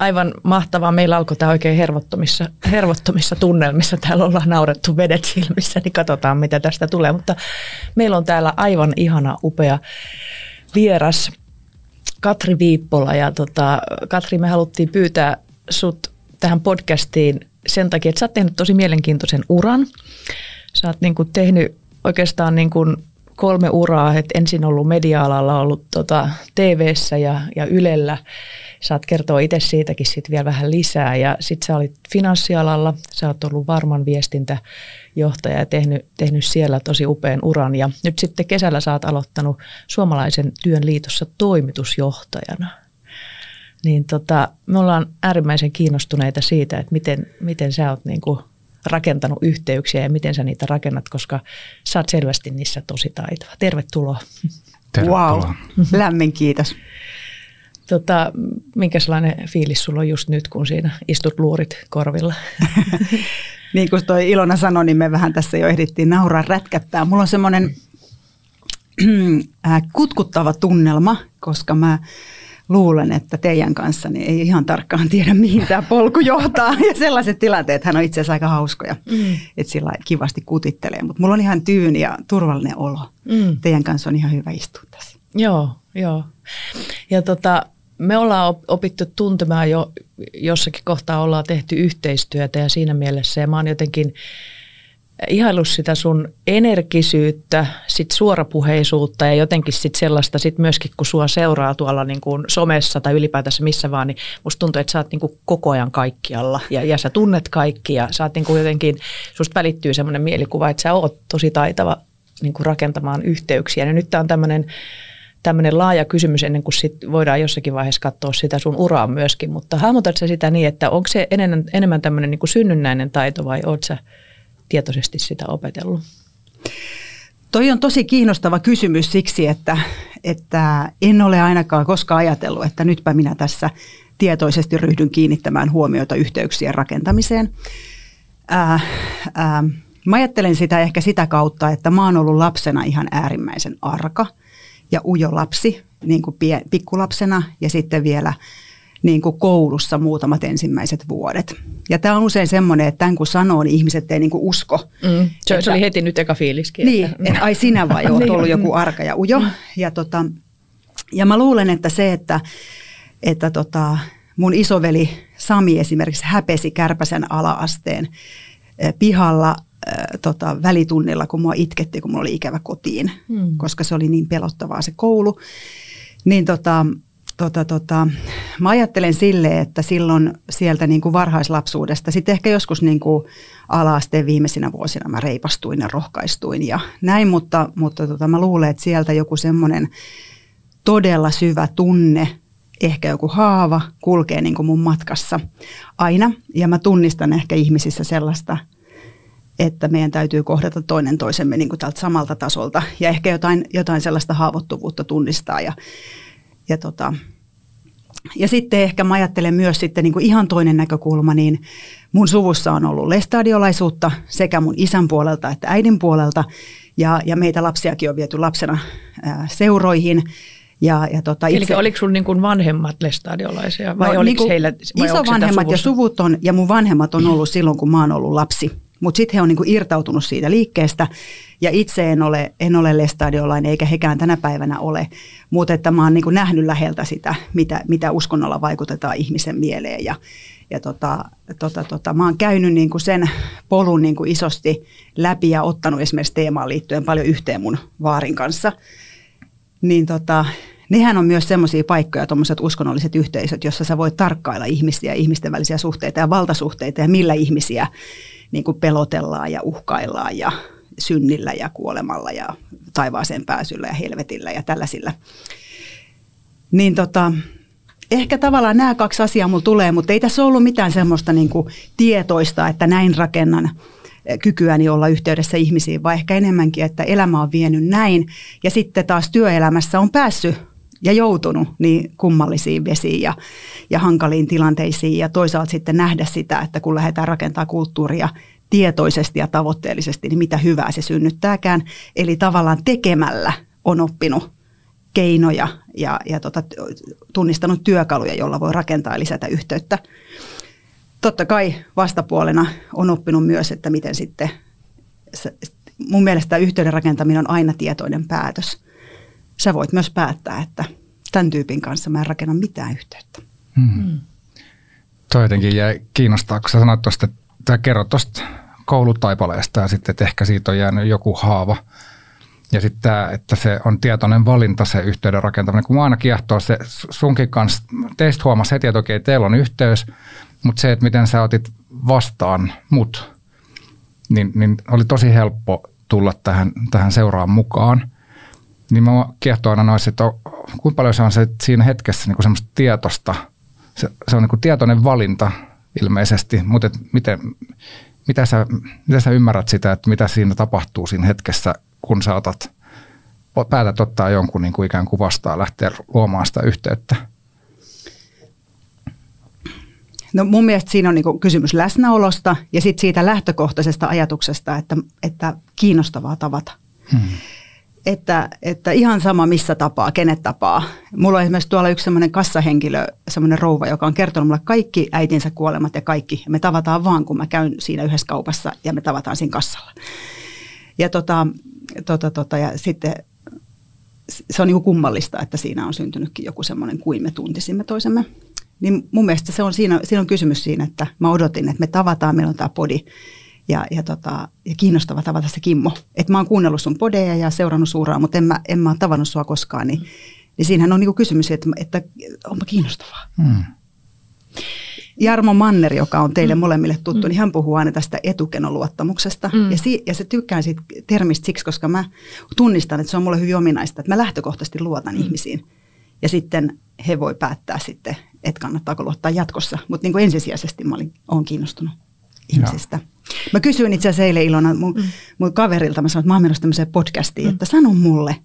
aivan mahtavaa. Meillä alkoi tämä oikein hervottomissa, hervottomissa tunnelmissa. Täällä ollaan naurettu vedet silmissä, niin katsotaan mitä tästä tulee. Mutta meillä on täällä aivan ihana, upea vieras Katri Viippola. Ja tota, Katri, me haluttiin pyytää sut tähän podcastiin sen takia, että sä oot tehnyt tosi mielenkiintoisen uran. Sä oot niin kuin tehnyt oikeastaan niin kuin kolme uraa, että ensin ollut media-alalla, ollut tota tv ja, ja Ylellä. Saat kertoa itse siitäkin sit vielä vähän lisää. Ja sitten sä olit finanssialalla, sä oot ollut varman viestintäjohtaja ja tehnyt, tehnyt siellä tosi upean uran. Ja nyt sitten kesällä sä oot aloittanut Suomalaisen työn liitossa toimitusjohtajana. Niin tota, me ollaan äärimmäisen kiinnostuneita siitä, että miten, miten sä oot niin kuin rakentanut yhteyksiä ja miten sä niitä rakennat, koska sä oot selvästi niissä tosi taitava. Tervetuloa. Tervetuloa. Wow, lämmin kiitos. Tota, minkälainen fiilis sulla on just nyt, kun siinä istut luurit korvilla? niin kuin toi Ilona sanoi, niin me vähän tässä jo ehdittiin nauraa rätkättää. Mulla on semmoinen äh, kutkuttava tunnelma, koska mä luulen, että teidän kanssa niin ei ihan tarkkaan tiedä, mihin tämä polku johtaa. Ja sellaiset tilanteet hän on itse asiassa aika hauskoja, mm. että sillä kivasti kutittelee. Mutta mulla on ihan tyyni ja turvallinen olo. Mm. Teidän kanssa on ihan hyvä istua tässä. Joo, joo. Ja tota, me ollaan opittu tuntemaan jo jossakin kohtaa, ollaan tehty yhteistyötä ja siinä mielessä. Ja mä oon jotenkin ihaillut sitä sun energisyyttä, sit suorapuheisuutta ja jotenkin sit sellaista sit myöskin, kun sua seuraa tuolla niin kuin somessa tai ylipäätänsä missä vaan, niin musta tuntuu, että sä oot niin kuin koko ajan kaikkialla ja, ja sä tunnet kaikki ja sä oot niin kuin jotenkin, susta välittyy semmoinen mielikuva, että sä oot tosi taitava niin kuin rakentamaan yhteyksiä. Ja nyt tämä on tämmöinen tämmöinen laaja kysymys ennen kuin sit voidaan jossakin vaiheessa katsoa sitä sun uraa myöskin, mutta hahmotat sä sitä niin, että onko se enemmän, enemmän tämmöinen niin synnynnäinen taito vai oot sä tietoisesti sitä opetellut? Toi on tosi kiinnostava kysymys siksi, että, että en ole ainakaan koskaan ajatellut, että nytpä minä tässä tietoisesti ryhdyn kiinnittämään huomiota yhteyksien rakentamiseen. Ää, ää, mä ajattelen sitä ehkä sitä kautta, että mä oon ollut lapsena ihan äärimmäisen arka ja ujo lapsi, niin kuin pie, pikkulapsena ja sitten vielä – niin kuin koulussa muutamat ensimmäiset vuodet. Ja tämä on usein semmoinen, että tämän kun sanoo, niin ihmiset ei niin kuin usko. Mm. Se, että, se oli heti nyt eka fiiliskin. Niin, että, että ai sinä vai olet niin. ollut joku arka ja ujo. Mm. Ja, tota, ja mä luulen, että se, että, että tota, mun isoveli Sami esimerkiksi häpesi Kärpäsen alaasteen eh, pihalla äh, tota, välitunnilla, kun mua itketti, kun mulla oli ikävä kotiin, mm. koska se oli niin pelottavaa se koulu. Niin tota, tota, tota, mä ajattelen sille, että silloin sieltä niin kuin varhaislapsuudesta, sitten ehkä joskus niin kuin ala-asteen viimeisinä vuosina mä reipastuin ja rohkaistuin ja näin, mutta, mutta tota, mä luulen, että sieltä joku semmoinen todella syvä tunne, ehkä joku haava kulkee niin kuin mun matkassa aina. Ja mä tunnistan ehkä ihmisissä sellaista, että meidän täytyy kohdata toinen toisemme niin kuin tältä samalta tasolta ja ehkä jotain, jotain sellaista haavoittuvuutta tunnistaa ja ja, tota, ja sitten ehkä mä ajattelen myös sitten niin kuin ihan toinen näkökulma, niin mun suvussa on ollut lestadiolaisuutta sekä mun isän puolelta että äidin puolelta. Ja, ja meitä lapsiakin on viety lapsena ää, seuroihin. Ja, ja tota, itse, Eli oliko sun niin kuin vanhemmat lestadiolaisia vai no, oliko niin heillä vai Isovanhemmat ja suvut on, ja mun vanhemmat on ollut silloin, kun mä oon ollut lapsi. Mutta sitten he on niinku irtautunut siitä liikkeestä ja itse en ole, en ole lestadiolainen eikä hekään tänä päivänä ole. Mutta että mä oon niinku nähnyt läheltä sitä, mitä, mitä uskonnolla vaikutetaan ihmisen mieleen ja, ja tota, tota, tota, mä oon käynyt niinku sen polun niinku isosti läpi ja ottanut esimerkiksi teemaan liittyen paljon yhteen mun vaarin kanssa. Niin tota, nehän on myös semmoisia paikkoja, tuommoiset uskonnolliset yhteisöt, jossa sä voit tarkkailla ihmisiä, ihmisten välisiä suhteita ja valtasuhteita ja millä ihmisiä niin kuin pelotellaan ja uhkaillaan ja synnillä ja kuolemalla ja taivaaseen pääsyllä ja helvetillä ja tällaisilla. Niin tota, ehkä tavallaan nämä kaksi asiaa mulla tulee, mutta ei tässä ollut mitään semmoista niin kuin tietoista, että näin rakennan kykyäni olla yhteydessä ihmisiin, vaan ehkä enemmänkin, että elämä on vienyt näin. Ja sitten taas työelämässä on päässyt ja joutunut niin kummallisiin vesiin ja, ja hankaliin tilanteisiin ja toisaalta sitten nähdä sitä, että kun lähdetään rakentamaan kulttuuria tietoisesti ja tavoitteellisesti, niin mitä hyvää se synnyttääkään. Eli tavallaan tekemällä on oppinut keinoja ja, ja tota, tunnistanut työkaluja, joilla voi rakentaa ja lisätä yhteyttä. Totta kai vastapuolena on oppinut myös, että miten sitten, mun mielestä yhteyden rakentaminen on aina tietoinen päätös. Sä voit myös päättää, että tämän tyypin kanssa mä en rakenna mitään yhteyttä. Hmm. hmm. Tuo jotenkin jäi kiinnostaa, kun sä sanoit tuosta, että kerrot tuosta koulutaipaleesta ja sitten, että ehkä siitä on jäänyt joku haava. Ja sitten tämä, että se on tietoinen valinta se yhteyden rakentaminen, kun mä aina kiehtoo se sunkin kanssa, teistä huomasi heti, että okei, teillä on yhteys, mutta se, että miten sä otit vastaan mut, niin, niin oli tosi helppo tulla tähän, tähän seuraan mukaan. Niin mä kiehtoo aina noissa, että kuinka paljon se on se siinä hetkessä niin kuin semmoista tietosta, se, se on niin kuin tietoinen valinta ilmeisesti, mutta et miten, mitä, sä, mitä sä ymmärrät sitä, että mitä siinä tapahtuu siinä hetkessä, kun sä otat, päätät ottaa jonkun niin kuin ikään kuin vastaan lähteä luomaan sitä yhteyttä? No mun mielestä siinä on niin kysymys läsnäolosta ja sitten siitä lähtökohtaisesta ajatuksesta, että, että kiinnostavaa tavata. Hmm. Että, että ihan sama missä tapaa, kenet tapaa. Mulla on esimerkiksi tuolla yksi semmoinen kassahenkilö, semmoinen rouva, joka on kertonut mulle kaikki äitinsä kuolemat ja kaikki. Me tavataan vaan, kun mä käyn siinä yhdessä kaupassa ja me tavataan siinä kassalla. Ja, tota, tota, tota, ja sitten se on niin kummallista, että siinä on syntynytkin joku semmoinen kuin me tuntisimme toisemme. Niin mun mielestä se on siinä, siinä on kysymys siinä, että mä odotin, että me tavataan, meillä on tämä podi ja, ja, tota, ja kiinnostava tavata se Kimmo. Että mä oon kuunnellut sun podeja ja seurannut suuraa, mutta en mä, en mä ole tavannut sua koskaan, niin, niin siinähän on niinku kysymys, että, että onpa kiinnostavaa. Hmm. Jarmo Manner, joka on teille mm. molemmille tuttu, mm. niin hän puhuu aina tästä etukenoluottamuksesta. Mm. Ja, si, ja se tykkään siitä termistä siksi, koska mä tunnistan, että se on mulle hyvin ominaista, että mä lähtökohtaisesti luotan mm. ihmisiin. Ja sitten he voi päättää sitten, että kannattaako luottaa jatkossa. Mutta niin ensisijaisesti mä olin, olen kiinnostunut ihmisistä. Ja. Mä kysyin itse asiassa eilen Ilona mun, mm. mun kaverilta, mä sanoin, että mä oon menossa tämmöiseen podcastiin, mm. että sano mulle,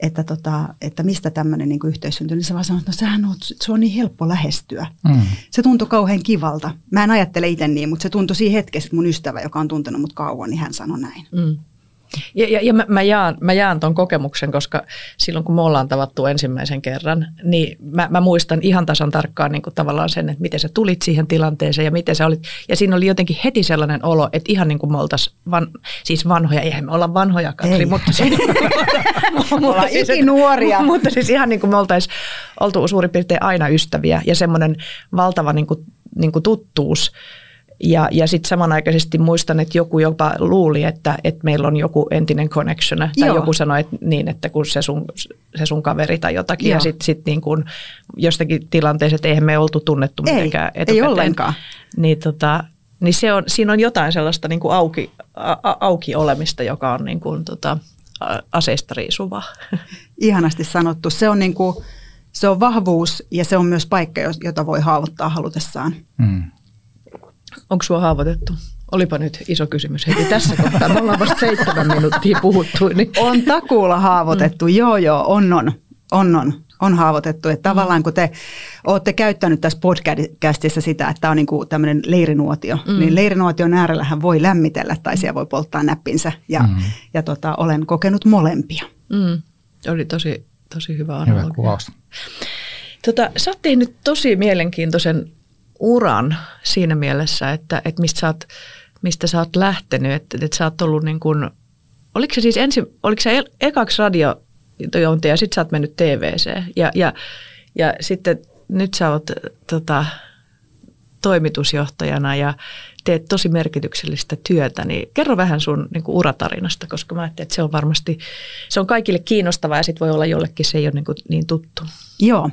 että, tota, että mistä tämmöinen niin yhteys syntyy. Niin se vaan sanoi, että no sehän on, se on niin helppo lähestyä. Mm. Se tuntui kauhean kivalta. Mä en ajattele itse niin, mutta se tuntui siinä hetkessä, että mun ystävä, joka on tuntenut mut kauan, niin hän sanoi näin. Mm. Ja, ja, ja mä, mä, jaan, mä jaan ton kokemuksen, koska silloin kun me ollaan tavattu ensimmäisen kerran, niin mä, mä muistan ihan tasan tarkkaan niin kuin tavallaan sen, että miten sä tulit siihen tilanteeseen ja miten sä olit. Ja siinä oli jotenkin heti sellainen olo, että ihan niin kuin me oltaisiin van, siis vanhoja, eihän me olla vanhoja Katri, Ei. mutta, siis, mutta siis, nuoria. mutta siis ihan niin kuin me oltaisiin oltu suurin piirtein aina ystäviä ja semmoinen valtava niin kuin, niin kuin tuttuus ja, ja sitten samanaikaisesti muistan, että joku jopa luuli, että, että meillä on joku entinen connection. Tai Joo. joku sanoi että niin, että kun se sun, se sun kaveri tai jotakin. Joo. Ja sitten sit niin kuin jostakin tilanteessa, että eihän me oltu tunnettu ei, mitenkään etukäteen. Ei ollenkaan. Niin, tota, niin se on, siinä on jotain sellaista niin kuin auki, a, auki olemista, joka on niin kuin, tota, aseista riisuvaa. Ihanasti sanottu. Se on, niin kuin, se on vahvuus ja se on myös paikka, jota voi haavoittaa halutessaan. Mm. Onko sua haavoitettu? Olipa nyt iso kysymys heti tässä kohtaa. Me ollaan vasta seitsemän minuuttia puhuttu. Niin. On takuulla haavoitettu, mm. joo joo, on on, on on, on haavoitettu. Että tavallaan kun te olette käyttänyt tässä podcastissa sitä, että tämä on niin kuin tämmöinen leirinuotio, mm. niin leirinuotion äärellähän voi lämmitellä tai siellä voi polttaa näppinsä. Ja, mm. ja tota, olen kokenut molempia. Mm. Oli tosi, tosi hyvä analogia. Hyvä kuvaus. Tota, sä oot tehnyt tosi mielenkiintoisen uran siinä mielessä, että, että mistä, sä oot, mistä sä oot lähtenyt, että, että sä oot ollut niin kuin, oliko se siis ensin, oliko se ekaksi radio ja sitten sä oot mennyt TVC ja, ja, ja sitten nyt sä oot tota, toimitusjohtajana ja teet tosi merkityksellistä työtä, niin kerro vähän sun niin kuin uratarinasta, koska mä ajattelin, että se on varmasti, se on kaikille kiinnostavaa ja sitten voi olla jollekin se ei ole niin, kuin niin tuttu. Joo.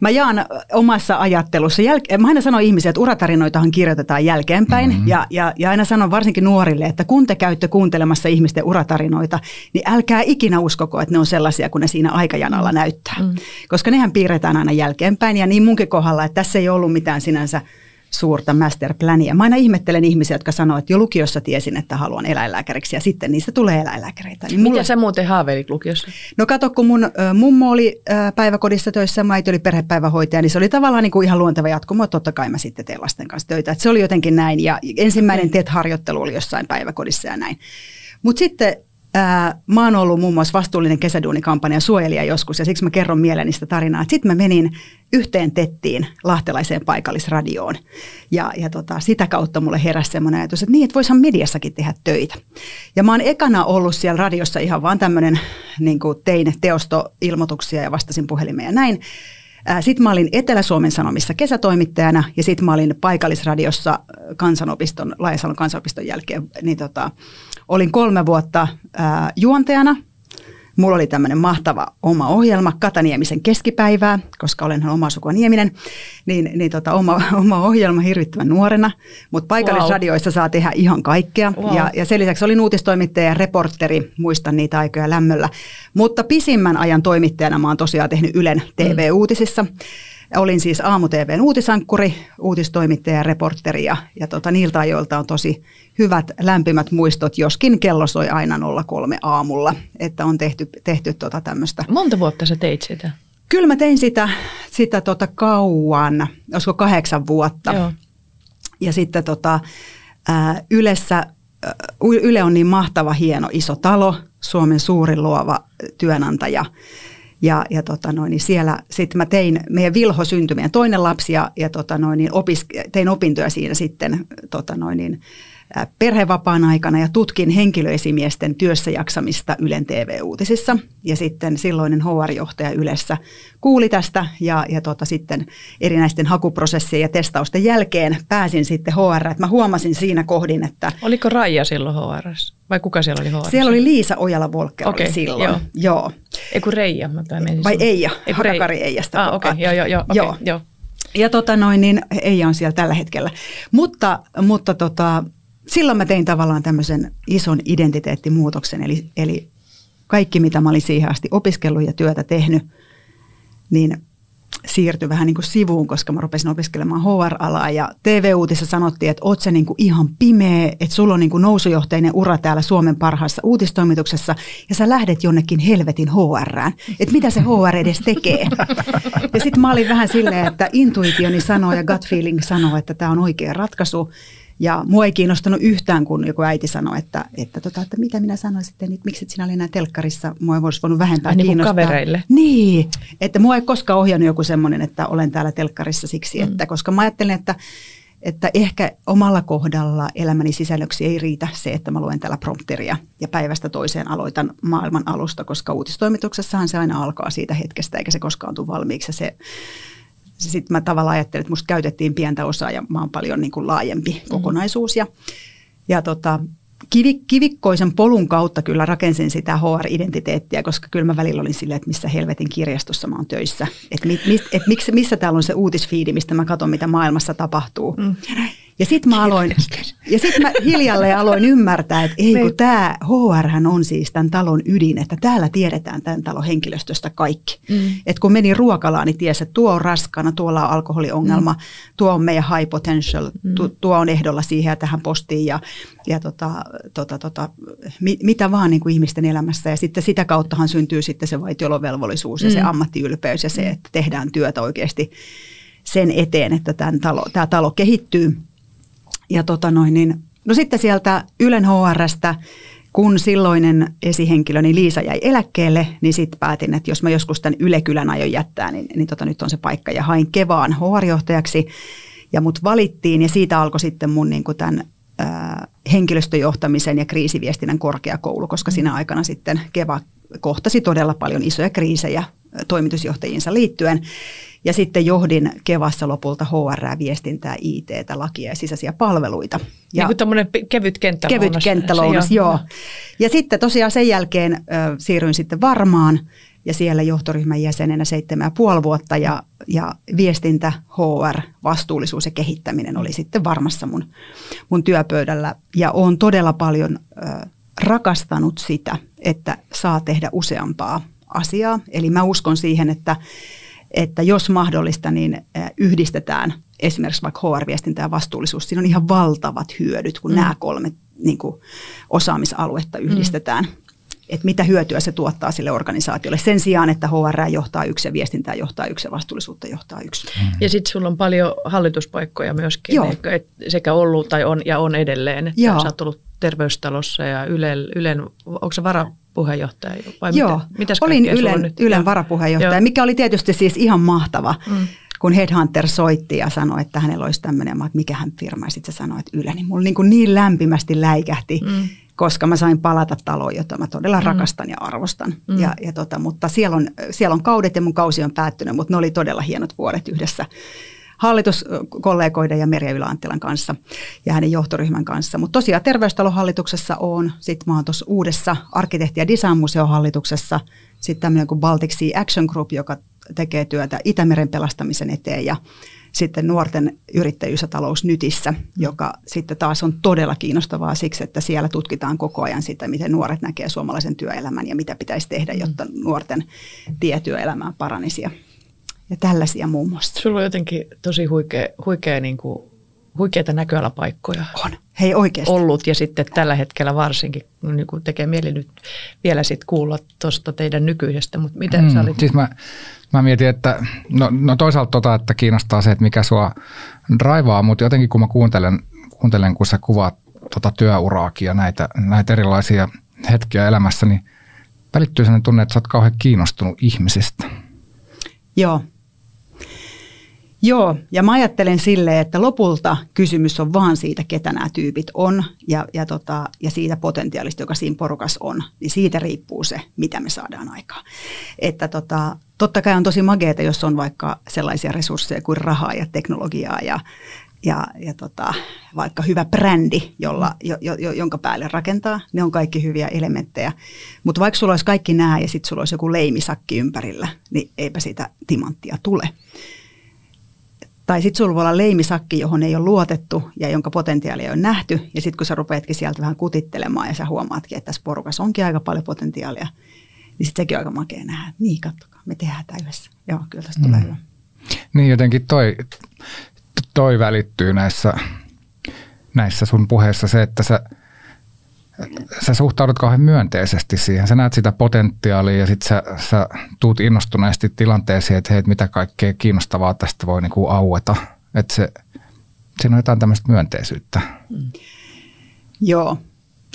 Mä jaan omassa ajattelussa. Jäl- mä aina sanon ihmisille, että uratarinoitahan kirjoitetaan jälkeenpäin. Mm-hmm. Ja, ja, ja aina sanon varsinkin nuorille, että kun te käytte kuuntelemassa ihmisten uratarinoita, niin älkää ikinä uskoko, että ne on sellaisia, kun ne siinä aikajanalla näyttää. Mm-hmm. Koska nehän piirretään aina jälkeenpäin. Ja niin munkin kohdalla, että tässä ei ollut mitään sinänsä suurta masterplania. Mä aina ihmettelen ihmisiä, jotka sanoo, että jo lukiossa tiesin, että haluan eläinlääkäriksi ja sitten niistä tulee eläinlääkäreitä. Niin mulla... Mitä sä muuten haaveilit lukiossa? No kato, kun mun mummo oli päiväkodissa töissä, mä oli perhepäivähoitaja, niin se oli tavallaan niin kuin ihan luonteva jatkumo. Totta kai mä sitten teen lasten kanssa töitä. Et se oli jotenkin näin ja ensimmäinen TET-harjoittelu oli jossain päiväkodissa ja näin. Mutta sitten ää, mä oon ollut muun muassa vastuullinen kesäduunikampanja suojelija joskus ja siksi mä kerron mieleni sitä tarinaa. Sitten mä menin yhteen tettiin lahtelaiseen paikallisradioon ja, ja tota, sitä kautta mulle heräsi semmoinen ajatus, että niin, että voisihan mediassakin tehdä töitä. Ja mä oon ekana ollut siellä radiossa ihan vaan tämmöinen, niin tein teostoilmoituksia ja vastasin puhelimeen ja näin. Sitten mä olin Etelä-Suomen Sanomissa kesätoimittajana ja sitten mä olin paikallisradiossa kansanopiston, Laajasalon kansanopiston jälkeen, niin tota, olin kolme vuotta ää, juontajana. Mulla oli tämmöinen mahtava oma ohjelma, Kataniemisen keskipäivää, koska olen oma sukua Nieminen, niin, niin tota, oma, oma ohjelma hirvittävän nuorena, mutta paikallisradioissa wow. saa tehdä ihan kaikkea. Wow. Ja, ja sen lisäksi olin uutistoimittaja ja reporteri, muistan niitä aikoja lämmöllä. Mutta pisimmän ajan toimittajana mä oon tosiaan tehnyt Ylen TV-uutisissa. Mm. Olin siis aamu-TVn uutisankkuri, uutistoimittaja ja reporteri ja, ja tota, niiltä ajoilta on tosi hyvät lämpimät muistot, joskin kello soi aina 03 aamulla, että on tehty, tehty tota tämmöistä. Monta vuotta sä teit sitä? Kyllä mä tein sitä, sitä tota kauan, olisiko kahdeksan vuotta. Joo. Ja sitten tota, ää, Ylessä, Yle on niin mahtava, hieno, iso talo, Suomen suurin luova työnantaja – ja, ja tota noin, niin siellä sitten mä tein, meidän Vilho syntyi meidän toinen lapsi ja, ja tota noin, niin opis, tein opintoja siinä sitten tota noin, niin, perhevapaan aikana ja tutkin henkilöesimiesten työssä jaksamista Ylen TV-uutisissa. Ja sitten silloinen HR-johtaja Ylessä kuuli tästä ja, ja tota, sitten erinäisten hakuprosessien ja testausten jälkeen pääsin sitten HR. Että mä huomasin siinä kohdin, että... Oliko Raija silloin HR? Vai kuka siellä oli HR? Siellä oli Liisa Ojala-Volker okay, silloin. Joo. joo. Eiku Reija? Mä Vai Eija, Hakakari Eijasta. Ah, okei, okay. joo, joo, joo. Okay, joo. joo. Ja tota noin, niin Eija on siellä tällä hetkellä. Mutta, mutta tota, silloin mä tein tavallaan tämmöisen ison identiteettimuutoksen, eli, eli kaikki mitä mä olin siihen asti opiskellut ja työtä tehnyt, niin siirtyi vähän niin kuin sivuun, koska mä rupesin opiskelemaan HR-alaa ja TV-uutissa sanottiin, että oot sä niin kuin ihan pimeä, että sulla on niin kuin nousujohteinen ura täällä Suomen parhaassa uutistoimituksessa ja sä lähdet jonnekin helvetin HRään, että mitä se HR edes tekee. Ja sitten mä olin vähän silleen, että intuitioni sanoo ja gut feeling sanoo, että tämä on oikea ratkaisu ja mua ei kiinnostanut yhtään, kun joku äiti sanoi, että, että, tota, että mitä minä sanoin sitten, että miksi sinä oli enää telkkarissa, mua ei voisi voinut vähempää niin kiinnostaa. kavereille. Niin, että mua ei koskaan ohjannut joku semmoinen, että olen täällä telkkarissa siksi, mm. että koska mä ajattelin, että että ehkä omalla kohdalla elämäni sisällöksi ei riitä se, että mä luen täällä prompteria ja päivästä toiseen aloitan maailman alusta, koska uutistoimituksessahan se aina alkaa siitä hetkestä, eikä se koskaan tule valmiiksi. Se sitten mä tavallaan ajattelin, että musta käytettiin pientä osaa ja mä oon paljon niin kuin laajempi mm-hmm. kokonaisuus. Ja, ja tota, kivi, kivikkoisen polun kautta kyllä rakensin sitä HR-identiteettiä, koska kyllä mä välillä olin silleen, että missä helvetin kirjastossa mä oon töissä. Että mi, mi, et missä, missä täällä on se uutisfiidi, mistä mä katson, mitä maailmassa tapahtuu. Mm. Ja sitten mä aloin, ja sitten mä hiljalleen aloin ymmärtää, että ei kun tämä HR on siis tämän talon ydin, että täällä tiedetään tämän talon henkilöstöstä kaikki. Mm. Että kun meni ruokalaan, niin tiesi, että tuo on raskana, tuolla on alkoholiongelma, mm. tuo on meidän high potential, mm. tu, tuo on ehdolla siihen ja tähän postiin ja, ja tota, tota, tota, mit, mitä vaan niin kuin ihmisten elämässä. Ja sitten sitä kauttahan syntyy sitten se vaitiolovelvollisuus ja mm. se ammattiylpeys ja se, että tehdään työtä oikeasti sen eteen, että tämän talo, tämä talo kehittyy – ja tota noin, niin, no sitten sieltä Ylen HRstä, kun silloinen esihenkilöni Liisa jäi eläkkeelle, niin sitten päätin, että jos mä joskus tämän Ylekylän aion jättää, niin, niin tota, nyt on se paikka. Ja hain Kevaan HR-johtajaksi ja mut valittiin ja siitä alkoi sitten mun niin kuin tämän henkilöstöjohtamisen ja kriisiviestinnän korkeakoulu, koska mm. siinä aikana sitten Keva kohtasi todella paljon isoja kriisejä toimitusjohtajiinsa liittyen. Ja sitten johdin Kevassa lopulta HR, viestintää, IT, lakia ja sisäisiä palveluita. Ja niin kuin tämmöinen kevyt kenttälounas. Kevyt kenttälounas, joo. joo. Ja sitten tosiaan sen jälkeen ö, siirryin sitten Varmaan ja siellä johtoryhmän jäsenenä seitsemän ja puoli vuotta ja, ja viestintä, HR, vastuullisuus ja kehittäminen oli sitten varmassa mun, mun työpöydällä. Ja olen todella paljon ö, rakastanut sitä, että saa tehdä useampaa asiaa. Eli mä uskon siihen, että että jos mahdollista, niin yhdistetään esimerkiksi vaikka HR-viestintä ja vastuullisuus. Siinä on ihan valtavat hyödyt, kun mm. nämä kolme niin kuin, osaamisaluetta mm. yhdistetään. Mm. Että mitä hyötyä se tuottaa sille organisaatiolle sen sijaan, että HR johtaa yksi ja viestintää johtaa yksi ja vastuullisuutta johtaa yksi. Mm. Ja sitten sulla on paljon hallituspaikkoja myöskin, Joo. sekä ollut tai on ja on edelleen. Joo. Sä oot ollut terveystalossa ja Ylen, Ylen onko se varapuheenjohtaja? Vai Joo, mitä, mitäs olin Ylen, nyt? Ylen varapuheenjohtaja, Joo. mikä oli tietysti siis ihan mahtava. Mm kun Headhunter soitti ja sanoi, että hänellä olisi tämmöinen, että mikä hän firma, ja sitten se sanoi, että Yle, niin mulla niin, kuin niin lämpimästi läikähti, mm. Koska mä sain palata taloon, jota mä todella mm. rakastan ja arvostan. Mm. Ja, ja tota, mutta siellä on, siellä on kaudet ja mun kausi on päättynyt, mutta ne oli todella hienot vuodet yhdessä hallituskollegoiden ja Merja Ylä-Anttilan kanssa ja hänen johtoryhmän kanssa. Mutta tosiaan terveystalohallituksessa on, sitten mä oon tuossa uudessa arkkitehti- ja design hallituksessa, sitten tämmöinen kuin Baltic Sea Action Group, joka tekee työtä Itämeren pelastamisen eteen ja sitten nuorten yrittäjyys ja talous nytissä, joka sitten taas on todella kiinnostavaa siksi, että siellä tutkitaan koko ajan sitä, miten nuoret näkee suomalaisen työelämän ja mitä pitäisi tehdä, jotta nuorten tie työelämään paranisi ja, ja tällaisia muun muassa. Sulla on jotenkin tosi huikea, huikea niin kuin huikeita näköalapaikkoja on. Hei oikeasti. ollut ja sitten tällä hetkellä varsinkin niin kuin tekee mieli nyt vielä sitten kuulla tuosta teidän nykyisestä, mutta miten mm, sä olit? Siis mä, mä mietin, että no, no toisaalta tota, että kiinnostaa se, että mikä sua draivaa, mutta jotenkin kun mä kuuntelen, kuuntelen kun sä kuvaat tota työuraakin ja näitä, näitä erilaisia hetkiä elämässä, niin välittyy sellainen tunne, että sä oot kauhean kiinnostunut ihmisistä. Joo, Joo, ja mä ajattelen silleen, että lopulta kysymys on vaan siitä, ketä nämä tyypit on ja, ja, tota, ja siitä potentiaalista, joka siinä porukassa on. Niin siitä riippuu se, mitä me saadaan aikaan. Että tota, totta kai on tosi mageeta, jos on vaikka sellaisia resursseja kuin rahaa ja teknologiaa ja, ja, ja tota, vaikka hyvä brändi, jolla, jo, jo, jonka päälle rakentaa. Ne on kaikki hyviä elementtejä. Mutta vaikka sulla olisi kaikki nämä ja sitten sulla olisi joku leimisakki ympärillä, niin eipä sitä timanttia tule. Tai sitten sulla voi olla leimisakki, johon ei ole luotettu ja jonka potentiaalia on nähty. Ja sitten kun sä rupeatkin sieltä vähän kutittelemaan ja sä huomaatkin, että tässä porukassa onkin aika paljon potentiaalia, niin sitten sekin on aika makea nähdä. Niin, kattokaa, me tehdään tämä yhdessä. Joo, kyllä tästä mm. tulee hyvä. Niin jotenkin toi, toi välittyy näissä, näissä sun puheissa se, että sä – sä suhtaudut kauhean myönteisesti siihen. Sä näet sitä potentiaalia ja sitten sä, sä tuut innostuneesti tilanteeseen, että hei, mitä kaikkea kiinnostavaa tästä voi niinku aueta. Että se, siinä on jotain tämmöistä myönteisyyttä. Mm. Joo,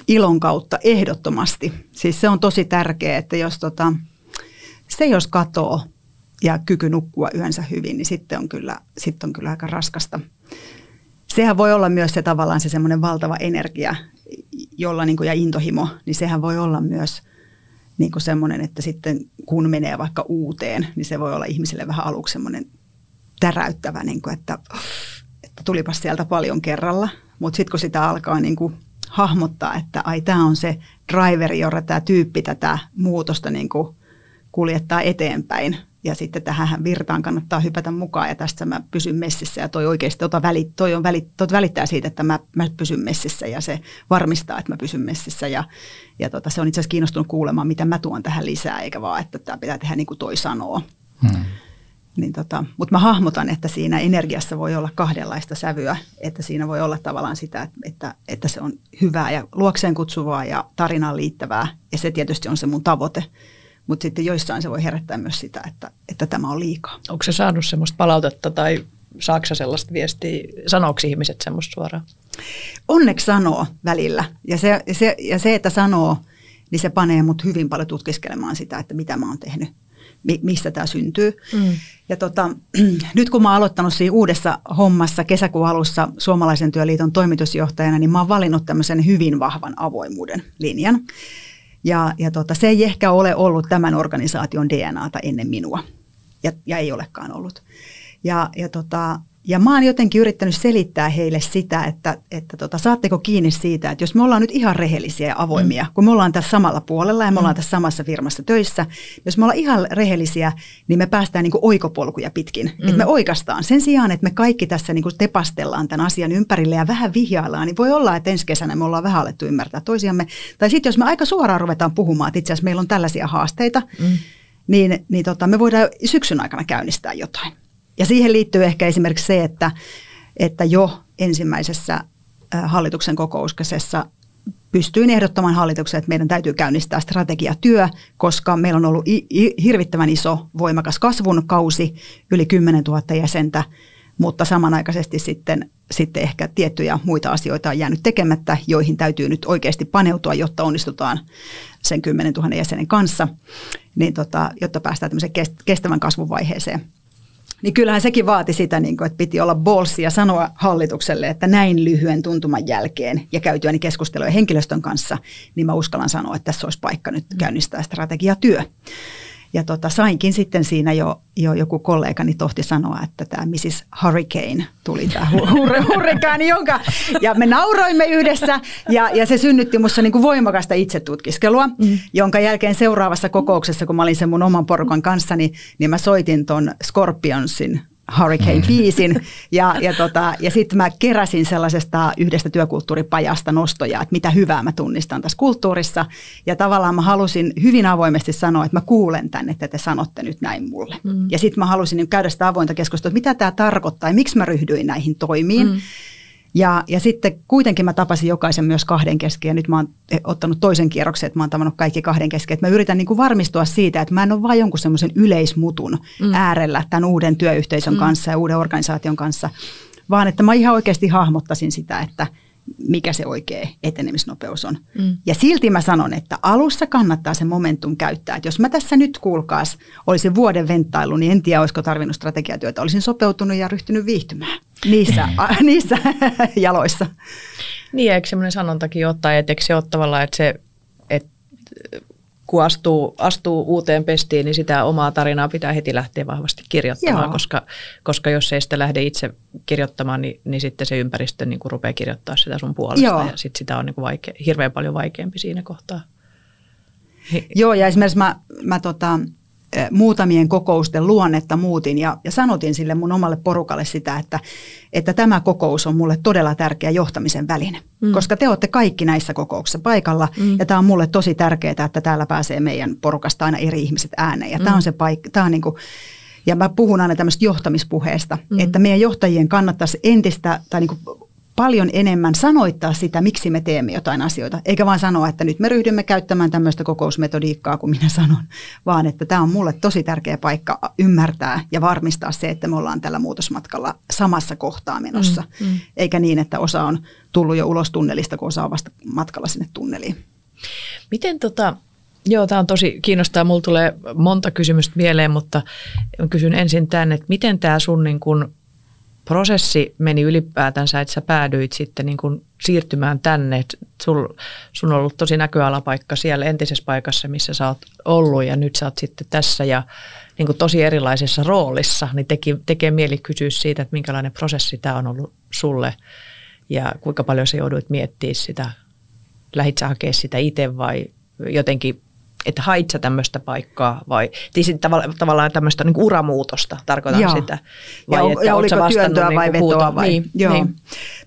ilon kautta ehdottomasti. Siis se on tosi tärkeää, että jos tota, se jos katoo ja kyky nukkua yönsä hyvin, niin sitten on kyllä, sitten on kyllä aika raskasta. Sehän voi olla myös se tavallaan se semmoinen valtava energia, jolla niin kuin, ja intohimo, niin sehän voi olla myös niin kuin semmoinen, että sitten kun menee vaikka uuteen, niin se voi olla ihmisille vähän aluksi semmoinen täräyttävä, niin kuin, että, että tulipas sieltä paljon kerralla. Mutta sitten kun sitä alkaa niin kuin hahmottaa, että ai tämä on se driveri, jolla tämä tyyppi tätä muutosta niin kuin kuljettaa eteenpäin, ja sitten tähän virtaan kannattaa hypätä mukaan ja tästä mä pysyn messissä. Ja toi oikeasti tota välit, toi on välit, toi välittää siitä, että mä, mä pysyn messissä ja se varmistaa, että mä pysyn messissä. Ja, ja tota, se on itse asiassa kiinnostunut kuulemaan, mitä mä tuon tähän lisää, eikä vaan, että tämä pitää tehdä niin kuin toi sanoo. Hmm. Niin tota, mutta mä hahmotan, että siinä energiassa voi olla kahdenlaista sävyä, että siinä voi olla tavallaan sitä, että, että, että se on hyvää ja luokseen kutsuvaa ja tarinaan liittävää. Ja se tietysti on se mun tavoite mutta sitten joissain se voi herättää myös sitä, että, että tämä on liikaa. Onko se saanut semmoista palautetta tai saaksa sellaista viestiä, sanooko ihmiset semmoista suoraan? Onneksi sanoo välillä. Ja se, se, ja se, että sanoo, niin se panee mut hyvin paljon tutkiskelemaan sitä, että mitä mä oon tehnyt, mi, missä tämä syntyy. Mm. Ja tota, nyt kun mä oon aloittanut siinä uudessa hommassa kesäkuun alussa Suomalaisen työliiton toimitusjohtajana, niin mä oon valinnut tämmöisen hyvin vahvan avoimuuden linjan. Ja, ja tota, se ei ehkä ole ollut tämän organisaation DNAta ennen minua. Ja, ja ei olekaan ollut. Ja, ja tota, ja mä oon jotenkin yrittänyt selittää heille sitä, että, että tota, saatteko kiinni siitä, että jos me ollaan nyt ihan rehellisiä ja avoimia, mm. kun me ollaan tässä samalla puolella ja me ollaan mm. tässä samassa firmassa töissä, jos me ollaan ihan rehellisiä, niin me päästään niin kuin oikopolkuja pitkin. Mm. Että me oikeastaan sen sijaan, että me kaikki tässä niin kuin tepastellaan tämän asian ympärille ja vähän vihjaillaan, niin voi olla, että ensi kesänä me ollaan vähän alettu ymmärtää toisiamme. Tai sitten jos me aika suoraan ruvetaan puhumaan, että itse asiassa meillä on tällaisia haasteita, mm. niin, niin tota, me voidaan syksyn aikana käynnistää jotain. Ja siihen liittyy ehkä esimerkiksi se, että, että jo ensimmäisessä hallituksen kokouskesessa pystyin ehdottamaan hallitukseen, että meidän täytyy käynnistää strategiatyö, koska meillä on ollut hirvittävän iso voimakas kasvun kausi, yli 10 000 jäsentä, mutta samanaikaisesti sitten, sitten ehkä tiettyjä muita asioita on jäänyt tekemättä, joihin täytyy nyt oikeasti paneutua, jotta onnistutaan sen 10 000 jäsenen kanssa, niin tota, jotta päästään tämmöiseen kestävän kasvun vaiheeseen. Niin kyllähän sekin vaati sitä, niin kuin, että piti olla bolsi ja sanoa hallitukselle, että näin lyhyen tuntuman jälkeen ja käytyäni keskusteluja henkilöstön kanssa, niin mä uskallan sanoa, että tässä olisi paikka nyt käynnistää strategiatyö. Ja tota, sainkin sitten siinä jo, jo joku kollegani tohti sanoa, että tämä Mrs. Hurricane tuli tämä hurrikaani, jonka, ja me nauroimme yhdessä ja, ja se synnytti minussa niin voimakasta itsetutkiskelua, mm. jonka jälkeen seuraavassa kokouksessa, kun mä olin sen mun oman porukan kanssa, niin, niin mä soitin ton Scorpionsin Hurricane-biisin. Mm. Ja, ja, tota, ja sitten mä keräsin sellaisesta yhdestä työkulttuuripajasta nostoja, että mitä hyvää mä tunnistan tässä kulttuurissa. Ja tavallaan mä halusin hyvin avoimesti sanoa, että mä kuulen tänne, että te sanotte nyt näin mulle. Mm. Ja sitten mä halusin niin käydä sitä avointa keskustelua, että mitä tämä tarkoittaa ja miksi mä ryhdyin näihin toimiin. Mm. Ja, ja sitten kuitenkin mä tapasin jokaisen myös kahden kesken ja nyt mä oon ottanut toisen kierroksen, että mä oon tavannut kaikki kahden kesken. Että mä yritän niin kuin varmistua siitä, että mä en ole vain jonkun semmoisen yleismutun mm. äärellä tämän uuden työyhteisön mm. kanssa ja uuden organisaation kanssa, vaan että mä ihan oikeasti hahmottasin sitä, että – mikä se oikea etenemisnopeus on. Mm. Ja silti mä sanon, että alussa kannattaa se momentum käyttää. Että jos mä tässä nyt kuulkaas olisin vuoden venttailu, niin en tiedä, olisiko tarvinnut strategiatyötä. Olisin sopeutunut ja ryhtynyt viihtymään niissä, a, niissä jaloissa. Niin, eikö semmoinen sanontakin ottaa, että eikö se ole tavallaan, että se, että kun astuu, astuu uuteen pestiin, niin sitä omaa tarinaa pitää heti lähteä vahvasti kirjoittamaan, koska, koska jos ei sitä lähde itse kirjoittamaan, niin, niin sitten se ympäristö niin kuin rupeaa kirjoittaa sitä sun puolesta Joo. ja sitten sitä on niin kuin vaikea, hirveän paljon vaikeampi siinä kohtaa. Joo, ja esimerkiksi mä, mä tota, muutamien kokousten luonnetta muutin ja, ja sanotin sille mun omalle porukalle sitä, että, että tämä kokous on mulle todella tärkeä johtamisen väline. Mm. Koska te olette kaikki näissä kokouksissa paikalla mm. ja tämä on mulle tosi tärkeää, että täällä pääsee meidän porukasta aina eri ihmiset ääneen. Ja mm. tämä on se paikka, tämä on niin kuin, ja mä puhun aina tämmöistä johtamispuheesta, mm. että meidän johtajien kannattaisi entistä tai niin kuin paljon enemmän sanoittaa sitä, miksi me teemme jotain asioita, eikä vaan sanoa, että nyt me ryhdymme käyttämään tämmöistä kokousmetodiikkaa, kun minä sanon, vaan että tämä on mulle tosi tärkeä paikka ymmärtää ja varmistaa se, että me ollaan tällä muutosmatkalla samassa kohtaa menossa, mm, mm. eikä niin, että osa on tullut jo ulos tunnelista, kun osa on vasta matkalla sinne tunneliin. Miten tota, Joo, tämä on tosi kiinnostaa. Mulla tulee monta kysymystä mieleen, mutta kysyn ensin tämän, että miten tämä sun niin kun prosessi meni ylipäätänsä, että sä päädyit sitten niin kuin siirtymään tänne. Sul, sun on ollut tosi näköalapaikka siellä entisessä paikassa, missä sä oot ollut ja nyt sä oot sitten tässä ja niin kuin tosi erilaisessa roolissa, niin teki, tekee mieli kysyä siitä, että minkälainen prosessi tämä on ollut sulle ja kuinka paljon sä jouduit miettimään sitä, lähit sä hakea sitä itse vai jotenkin että hait sä tämmöistä paikkaa vai siis tavallaan, tavallaan tämmöistä niin uramuutosta, tarkoitan Joo. sitä. Vai ja, että ja oliko työntöä niin vai vetoa vai? Niin, Joo. Niin.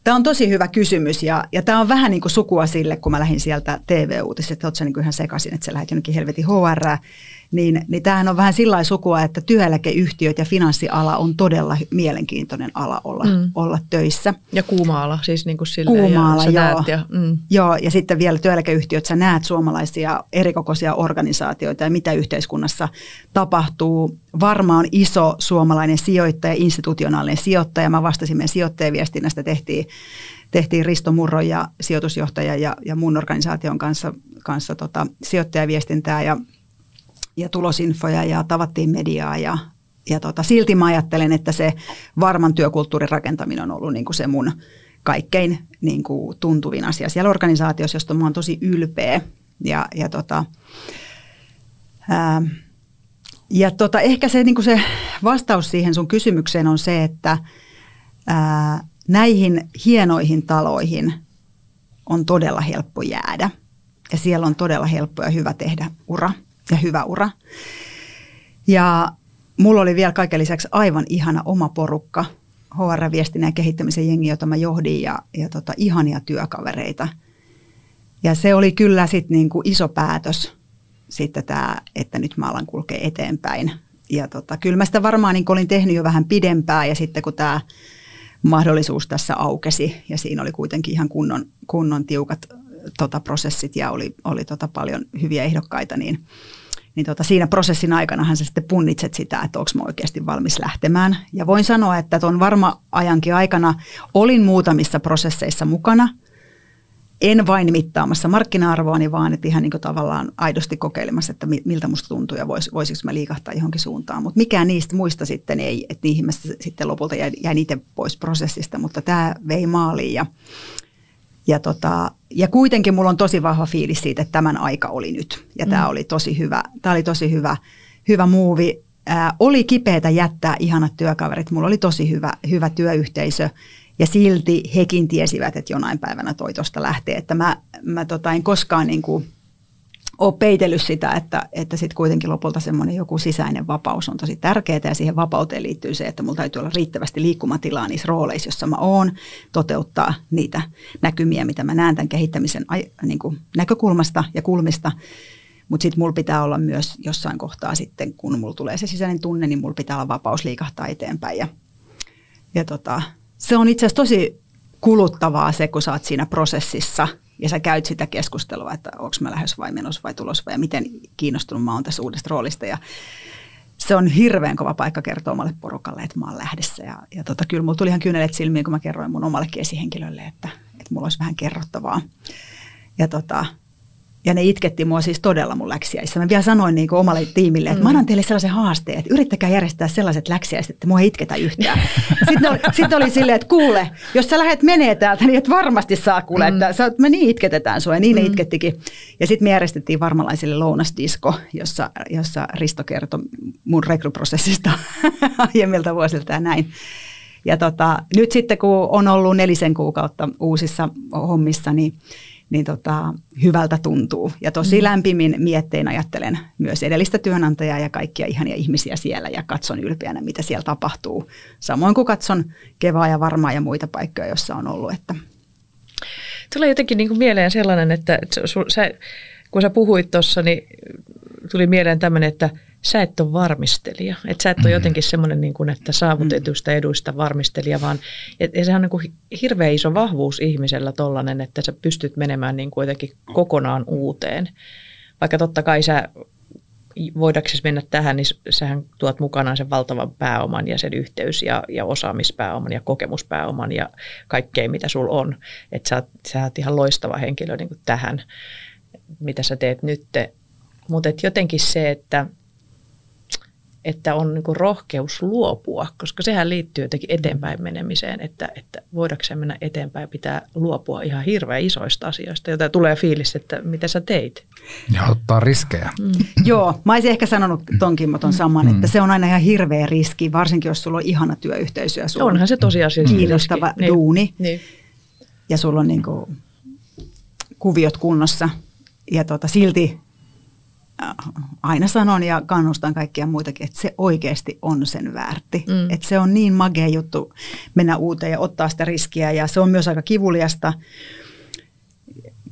Tämä on tosi hyvä kysymys ja, ja tämä on vähän niin kuin sukua sille, kun mä lähdin sieltä TV-uutiset, että oot sä niin kuin ihan sekaisin, että sä lähdet jonnekin helvetin HR niin, niin tämähän on vähän sillä sukua, että työeläkeyhtiöt ja finanssiala on todella mielenkiintoinen ala olla, mm. olla töissä. Ja kuuma-ala, siis niin kuin kuuma-ala, ja joo. Ja, mm. joo, ja sitten vielä työeläkeyhtiöt, sä näet suomalaisia erikokoisia organisaatioita ja mitä yhteiskunnassa tapahtuu. Varmaan iso suomalainen sijoittaja, institutionaalinen sijoittaja. Mä vastasin meidän sijoittajaviestinnästä, tehtiin tehtiin Risto Murro ja sijoitusjohtaja ja, ja mun organisaation kanssa, kanssa tota, sijoittajaviestintää ja ja tulosinfoja ja tavattiin mediaa ja, ja tota, silti mä ajattelen, että se varman työkulttuurin rakentaminen on ollut niin kuin se mun kaikkein niin kuin tuntuvin asia siellä organisaatiossa, josta mä oon tosi ylpeä. Ja, ja, tota, ää, ja tota, ehkä se, niin kuin se vastaus siihen sun kysymykseen on se, että ää, näihin hienoihin taloihin on todella helppo jäädä. Ja siellä on todella helppo ja hyvä tehdä ura – ja hyvä ura. Ja mulla oli vielä kaiken lisäksi aivan ihana oma porukka, HR-viestinnän ja kehittämisen jengi, jota mä johdin ja, ja tota, ihania työkavereita. Ja se oli kyllä sitten niinku iso päätös sitten tämä, että nyt mä alan kulkea eteenpäin. Ja tota, kyllä mä sitä varmaan niin olin tehnyt jo vähän pidempään ja sitten kun tämä mahdollisuus tässä aukesi ja siinä oli kuitenkin ihan kunnon, kunnon tiukat tota, prosessit ja oli, oli tota, paljon hyviä ehdokkaita, niin, niin tota, siinä prosessin aikanahan sä sitten punnitset sitä, että onko mä oikeasti valmis lähtemään. Ja voin sanoa, että tuon varma ajankin aikana olin muutamissa prosesseissa mukana – en vain mittaamassa markkina-arvoani, vaan että ihan niin kuin tavallaan aidosti kokeilemassa, että miltä musta tuntuu ja vois, voisiko mä liikahtaa johonkin suuntaan. Mutta mikään niistä muista sitten ei, että niihin mä sitten lopulta jäin, jäin itse pois prosessista, mutta tämä vei maaliin ja, ja, tota, ja kuitenkin mulla on tosi vahva fiilis siitä, että tämän aika oli nyt. Ja tämä mm. oli tosi hyvä, tämä oli tosi hyvä, hyvä muuvi. Oli kipeätä jättää ihanat työkaverit. Mulla oli tosi hyvä, hyvä työyhteisö ja silti hekin tiesivät, että jonain päivänä toi tuosta lähtee. Että mä, mä tota, en koskaan niin kuin ole peitellyt sitä, että, että sitten kuitenkin lopulta semmoinen joku sisäinen vapaus on tosi tärkeää ja siihen vapauteen liittyy se, että mulla täytyy olla riittävästi liikkumatilaa niissä rooleissa, joissa mä oon, toteuttaa niitä näkymiä, mitä mä näen tämän kehittämisen niin kuin näkökulmasta ja kulmista. Mutta sitten mulla pitää olla myös jossain kohtaa sitten, kun mulla tulee se sisäinen tunne, niin mulla pitää olla vapaus liikahtaa eteenpäin ja, ja tota, se on itse asiassa tosi kuluttavaa se, kun sä oot siinä prosessissa ja sä käyt sitä keskustelua, että onko mä lähes vai menossa vai tulos vai miten kiinnostunut mä oon tässä uudesta roolista. Ja se on hirveän kova paikka kertoa omalle porukalle, että mä oon lähdessä. Ja, ja tota, kyllä mulla tuli ihan kyynelet silmiin, kun mä kerroin mun omalle esihenkilölle, että, että mulla olisi vähän kerrottavaa. Ja tota, ja ne itketti mua siis todella mun läksiäissä. Mä vielä sanoin niin omalle tiimille, että mm. mä annan teille sellaisen haasteen, että yrittäkää järjestää sellaiset läksiäiset, että mua ei itketä yhtään. Sitten oli, sit oli silleen, että kuule, jos sä lähdet menee täältä, niin et varmasti saa kuule, mm. että sä, me niin itketetään sua ja niin mm. ne itkettikin. Ja sitten me järjestettiin varmalaisille lounasdisko, jossa, jossa Risto kertoi mun rekryprosessista aiemmilta vuosilta ja näin. Ja tota, nyt sitten kun on ollut nelisen kuukautta uusissa hommissa, niin niin tota, hyvältä tuntuu. Ja tosi mm. lämpimin miettein ajattelen myös edellistä työnantajaa ja kaikkia ihania ihmisiä siellä ja katson ylpeänä, mitä siellä tapahtuu. Samoin kuin katson Kevaa ja Varmaa ja muita paikkoja, joissa on ollut. Että. Tulee jotenkin niin kuin mieleen sellainen, että sä, kun sä puhuit tuossa, niin tuli mieleen tämmöinen, että – sä et ole varmistelija. Että sä et ole mm. jotenkin semmoinen, niin kuin, että saavutetuista eduista varmistelija, vaan et, ja sehän on niin kuin hirveä iso vahvuus ihmisellä tollainen, että sä pystyt menemään niin kuin jotenkin kokonaan uuteen. Vaikka totta kai sä voidaksesi mennä tähän, niin sähän tuot mukanaan sen valtavan pääoman ja sen yhteys- ja, ja osaamispääoman ja kokemuspääoman ja kaikkea, mitä sulla on. Että sä, sä oot ihan loistava henkilö niin kuin tähän, mitä sä teet nyt. Mutta jotenkin se, että – että on niin rohkeus luopua, koska sehän liittyy jotenkin eteenpäin menemiseen, että, että voidakseen mennä eteenpäin pitää luopua ihan hirveän isoista asioista, joita tulee fiilis, että mitä sä teit. Ja ottaa riskejä. Mm. Joo, mä olisin ehkä sanonut tonkin ton saman, mm. että se on aina ihan hirveä riski, varsinkin jos sulla on ihana työyhteisö ja sulla Onhan se tosiasia. Kiinnostava riski. Niin. duuni niin. ja sulla on niin kuin kuviot kunnossa ja tota, silti aina sanon ja kannustan kaikkia muitakin, että se oikeasti on sen väärti. Mm. Että se on niin magea juttu mennä uuteen ja ottaa sitä riskiä ja se on myös aika kivuliasta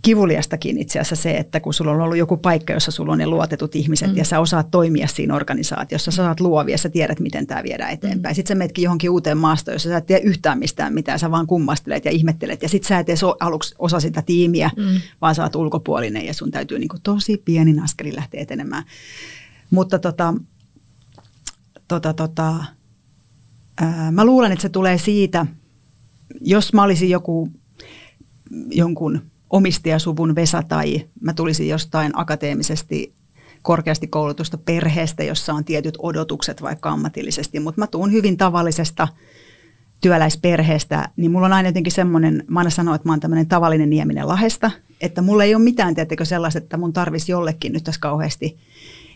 kivuliastakin itse asiassa se, että kun sulla on ollut joku paikka, jossa sulla on ne luotetut ihmiset mm. ja sä osaat toimia siinä organisaatiossa, sä saat luovia, sä tiedät, miten tämä viedään eteenpäin. Mm. Sitten sä menetkin johonkin uuteen maastoon, jossa sä et tiedä yhtään mistään mitään, sä vaan kummastelet ja ihmettelet ja sitten sä et edes aluksi osa sitä tiimiä, mm. vaan sä oot ulkopuolinen ja sun täytyy niin tosi pienin askelin lähteä etenemään. Mutta tota, tota, tota, ää, mä luulen, että se tulee siitä, jos mä olisin joku jonkun omistajasuvun Vesa tai mä tulisin jostain akateemisesti korkeasti koulutusta perheestä, jossa on tietyt odotukset vaikka ammatillisesti, mutta mä tuun hyvin tavallisesta työläisperheestä, niin mulla on aina jotenkin semmoinen, mä aina sanon, että mä oon tämmöinen tavallinen nieminen lahesta, että mulla ei ole mitään, tiettekö sellaista, että mun tarvisi jollekin nyt tässä kauheasti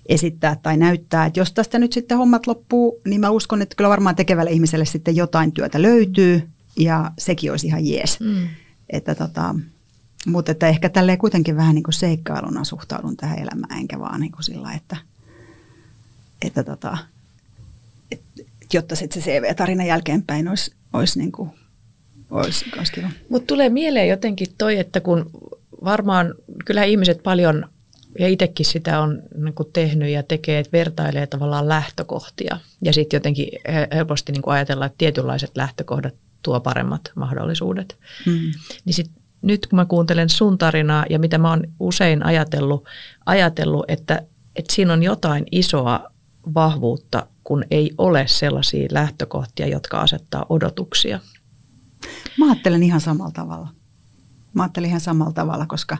esittää tai näyttää, että jos tästä nyt sitten hommat loppuu, niin mä uskon, että kyllä varmaan tekevälle ihmiselle sitten jotain työtä löytyy ja sekin olisi ihan jees. Mm. Että tota, mutta että ehkä tälleen kuitenkin vähän niin kuin seikkailuna suhtaudun tähän elämään, enkä vaan niin kuin sillä, että, että tota, et, jotta sitten se CV-tarina jälkeenpäin olisi, olisi, niin kuin, olisi, olisi kiva. Mutta tulee mieleen jotenkin toi, että kun varmaan kyllä ihmiset paljon, ja itsekin sitä on niin kuin tehnyt ja tekee, että vertailee tavallaan lähtökohtia. Ja sitten jotenkin helposti niin kuin ajatellaan, että tietynlaiset lähtökohdat tuo paremmat mahdollisuudet. Hmm. Niin sitten nyt kun mä kuuntelen sun tarinaa ja mitä mä oon usein ajatellut, ajatellut että, että siinä on jotain isoa vahvuutta, kun ei ole sellaisia lähtökohtia, jotka asettaa odotuksia. Mä ajattelen ihan samalla tavalla. Mä ajattelen ihan samalla tavalla, koska,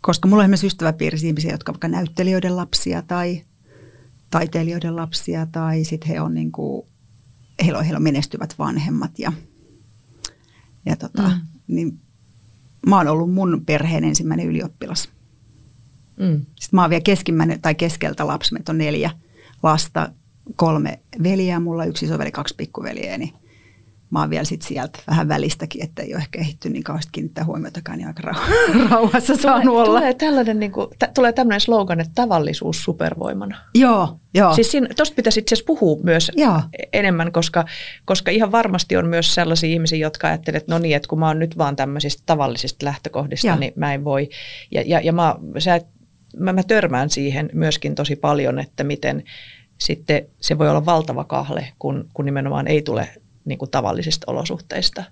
koska mulla on myös ystäväpiirissä ihmisiä, jotka vaikka näyttelijöiden lapsia tai taiteilijoiden lapsia tai sitten he on niin kuin, heillä on, heillä on menestyvät vanhemmat ja, ja tota, mm. Niin mä oon ollut mun perheen ensimmäinen ylioppilas. Mm. Sitten mä oon vielä keskimmäinen tai keskeltä lapsi, meitä on neljä lasta, kolme veljeä, mulla yksi isoveli, kaksi pikkuveliä, niin mä oon vielä sit sieltä vähän välistäkin, että ei ole ehkä ehitty niin kauheasti kiinnittää huomiotakaan, niin aika rauhassa saanut tulee, olla. Tulee, tällainen, niin kuin, t- tulee tämmöinen slogan, että tavallisuus supervoimana. Joo, joo. Siis siinä, tosta pitäisi itse asiassa puhua myös joo. enemmän, koska, koska ihan varmasti on myös sellaisia ihmisiä, jotka ajattelevat, että no niin, että kun mä oon nyt vaan tämmöisistä tavallisista lähtökohdista, joo. niin mä en voi. Ja, ja, ja mä, sä, mä, mä törmään siihen myöskin tosi paljon, että miten sitten se voi olla valtava kahle, kun, kun nimenomaan ei tule niin kuin tavallisista olosuhteista.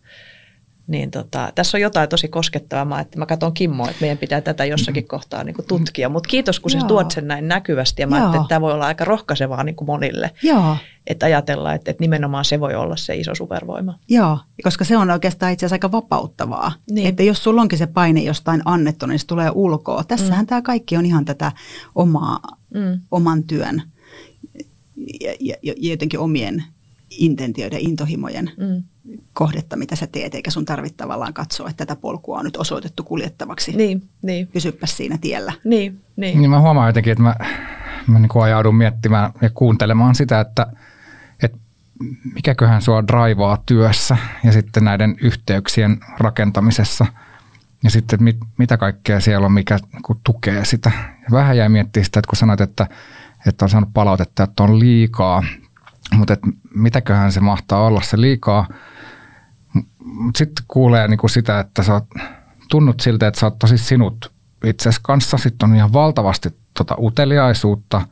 Niin tota, tässä on jotain tosi koskettavaa, että mä katson Kimmoa, että meidän pitää tätä jossakin kohtaa niin kuin tutkia. Mutta kiitos, kun sä Joo. tuot sen näin näkyvästi ja mä ajattelin, että tämä voi olla aika rohkaisevaa niin kuin monille. Joo. Että ajatellaan, että, että nimenomaan se voi olla se iso supervoima. Joo, koska se on oikeastaan itse asiassa aika vapauttavaa. Niin. Että jos sulla onkin se paine jostain annettu, niin se tulee ulkoa. Tässähän mm. tämä kaikki on ihan tätä omaa, mm. oman työn ja, ja, ja jotenkin omien intentioiden, intohimojen mm. kohdetta, mitä sä teet, eikä sun tarvitse tavallaan katsoa, että tätä polkua on nyt osoitettu kuljettavaksi. Niin, niin. Pysyppä siinä tiellä. Niin, niin. niin mä huomaan jotenkin, että mä, mä niin kuin ajaudun miettimään ja kuuntelemaan sitä, että, että mikäköhän sua draivaa työssä ja sitten näiden yhteyksien rakentamisessa – ja sitten, mit, mitä kaikkea siellä on, mikä niin tukee sitä. Vähän jäi miettiä sitä, että kun sanoit, että, että on saanut palautetta, että on liikaa mutta mitäköhän se mahtaa olla se liikaa. Mutta sitten kuulee niinku sitä, että sä oot, tunnut siltä, että sä oot tosi sinut itses kanssa. Sitten on ihan valtavasti tota uteliaisuutta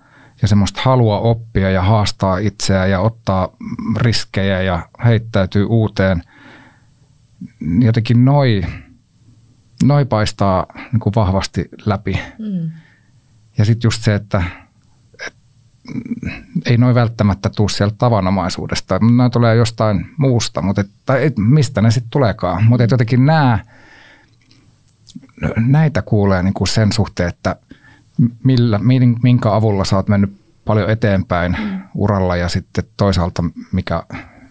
ja semmoista halua oppia ja haastaa itseä ja ottaa riskejä ja heittäytyy uuteen. Jotenkin noi, noi paistaa niin vahvasti läpi. Mm. Ja sitten just se, että ei noin välttämättä tule sieltä tavanomaisuudesta. Ne tulee jostain muusta, mutta et, tai et, mistä ne sitten tuleekaan. Mutta jotenkin nämä, näitä kuulee niin kuin sen suhteen, että millä, minkä avulla sä oot mennyt paljon eteenpäin mm. uralla ja sitten toisaalta mikä,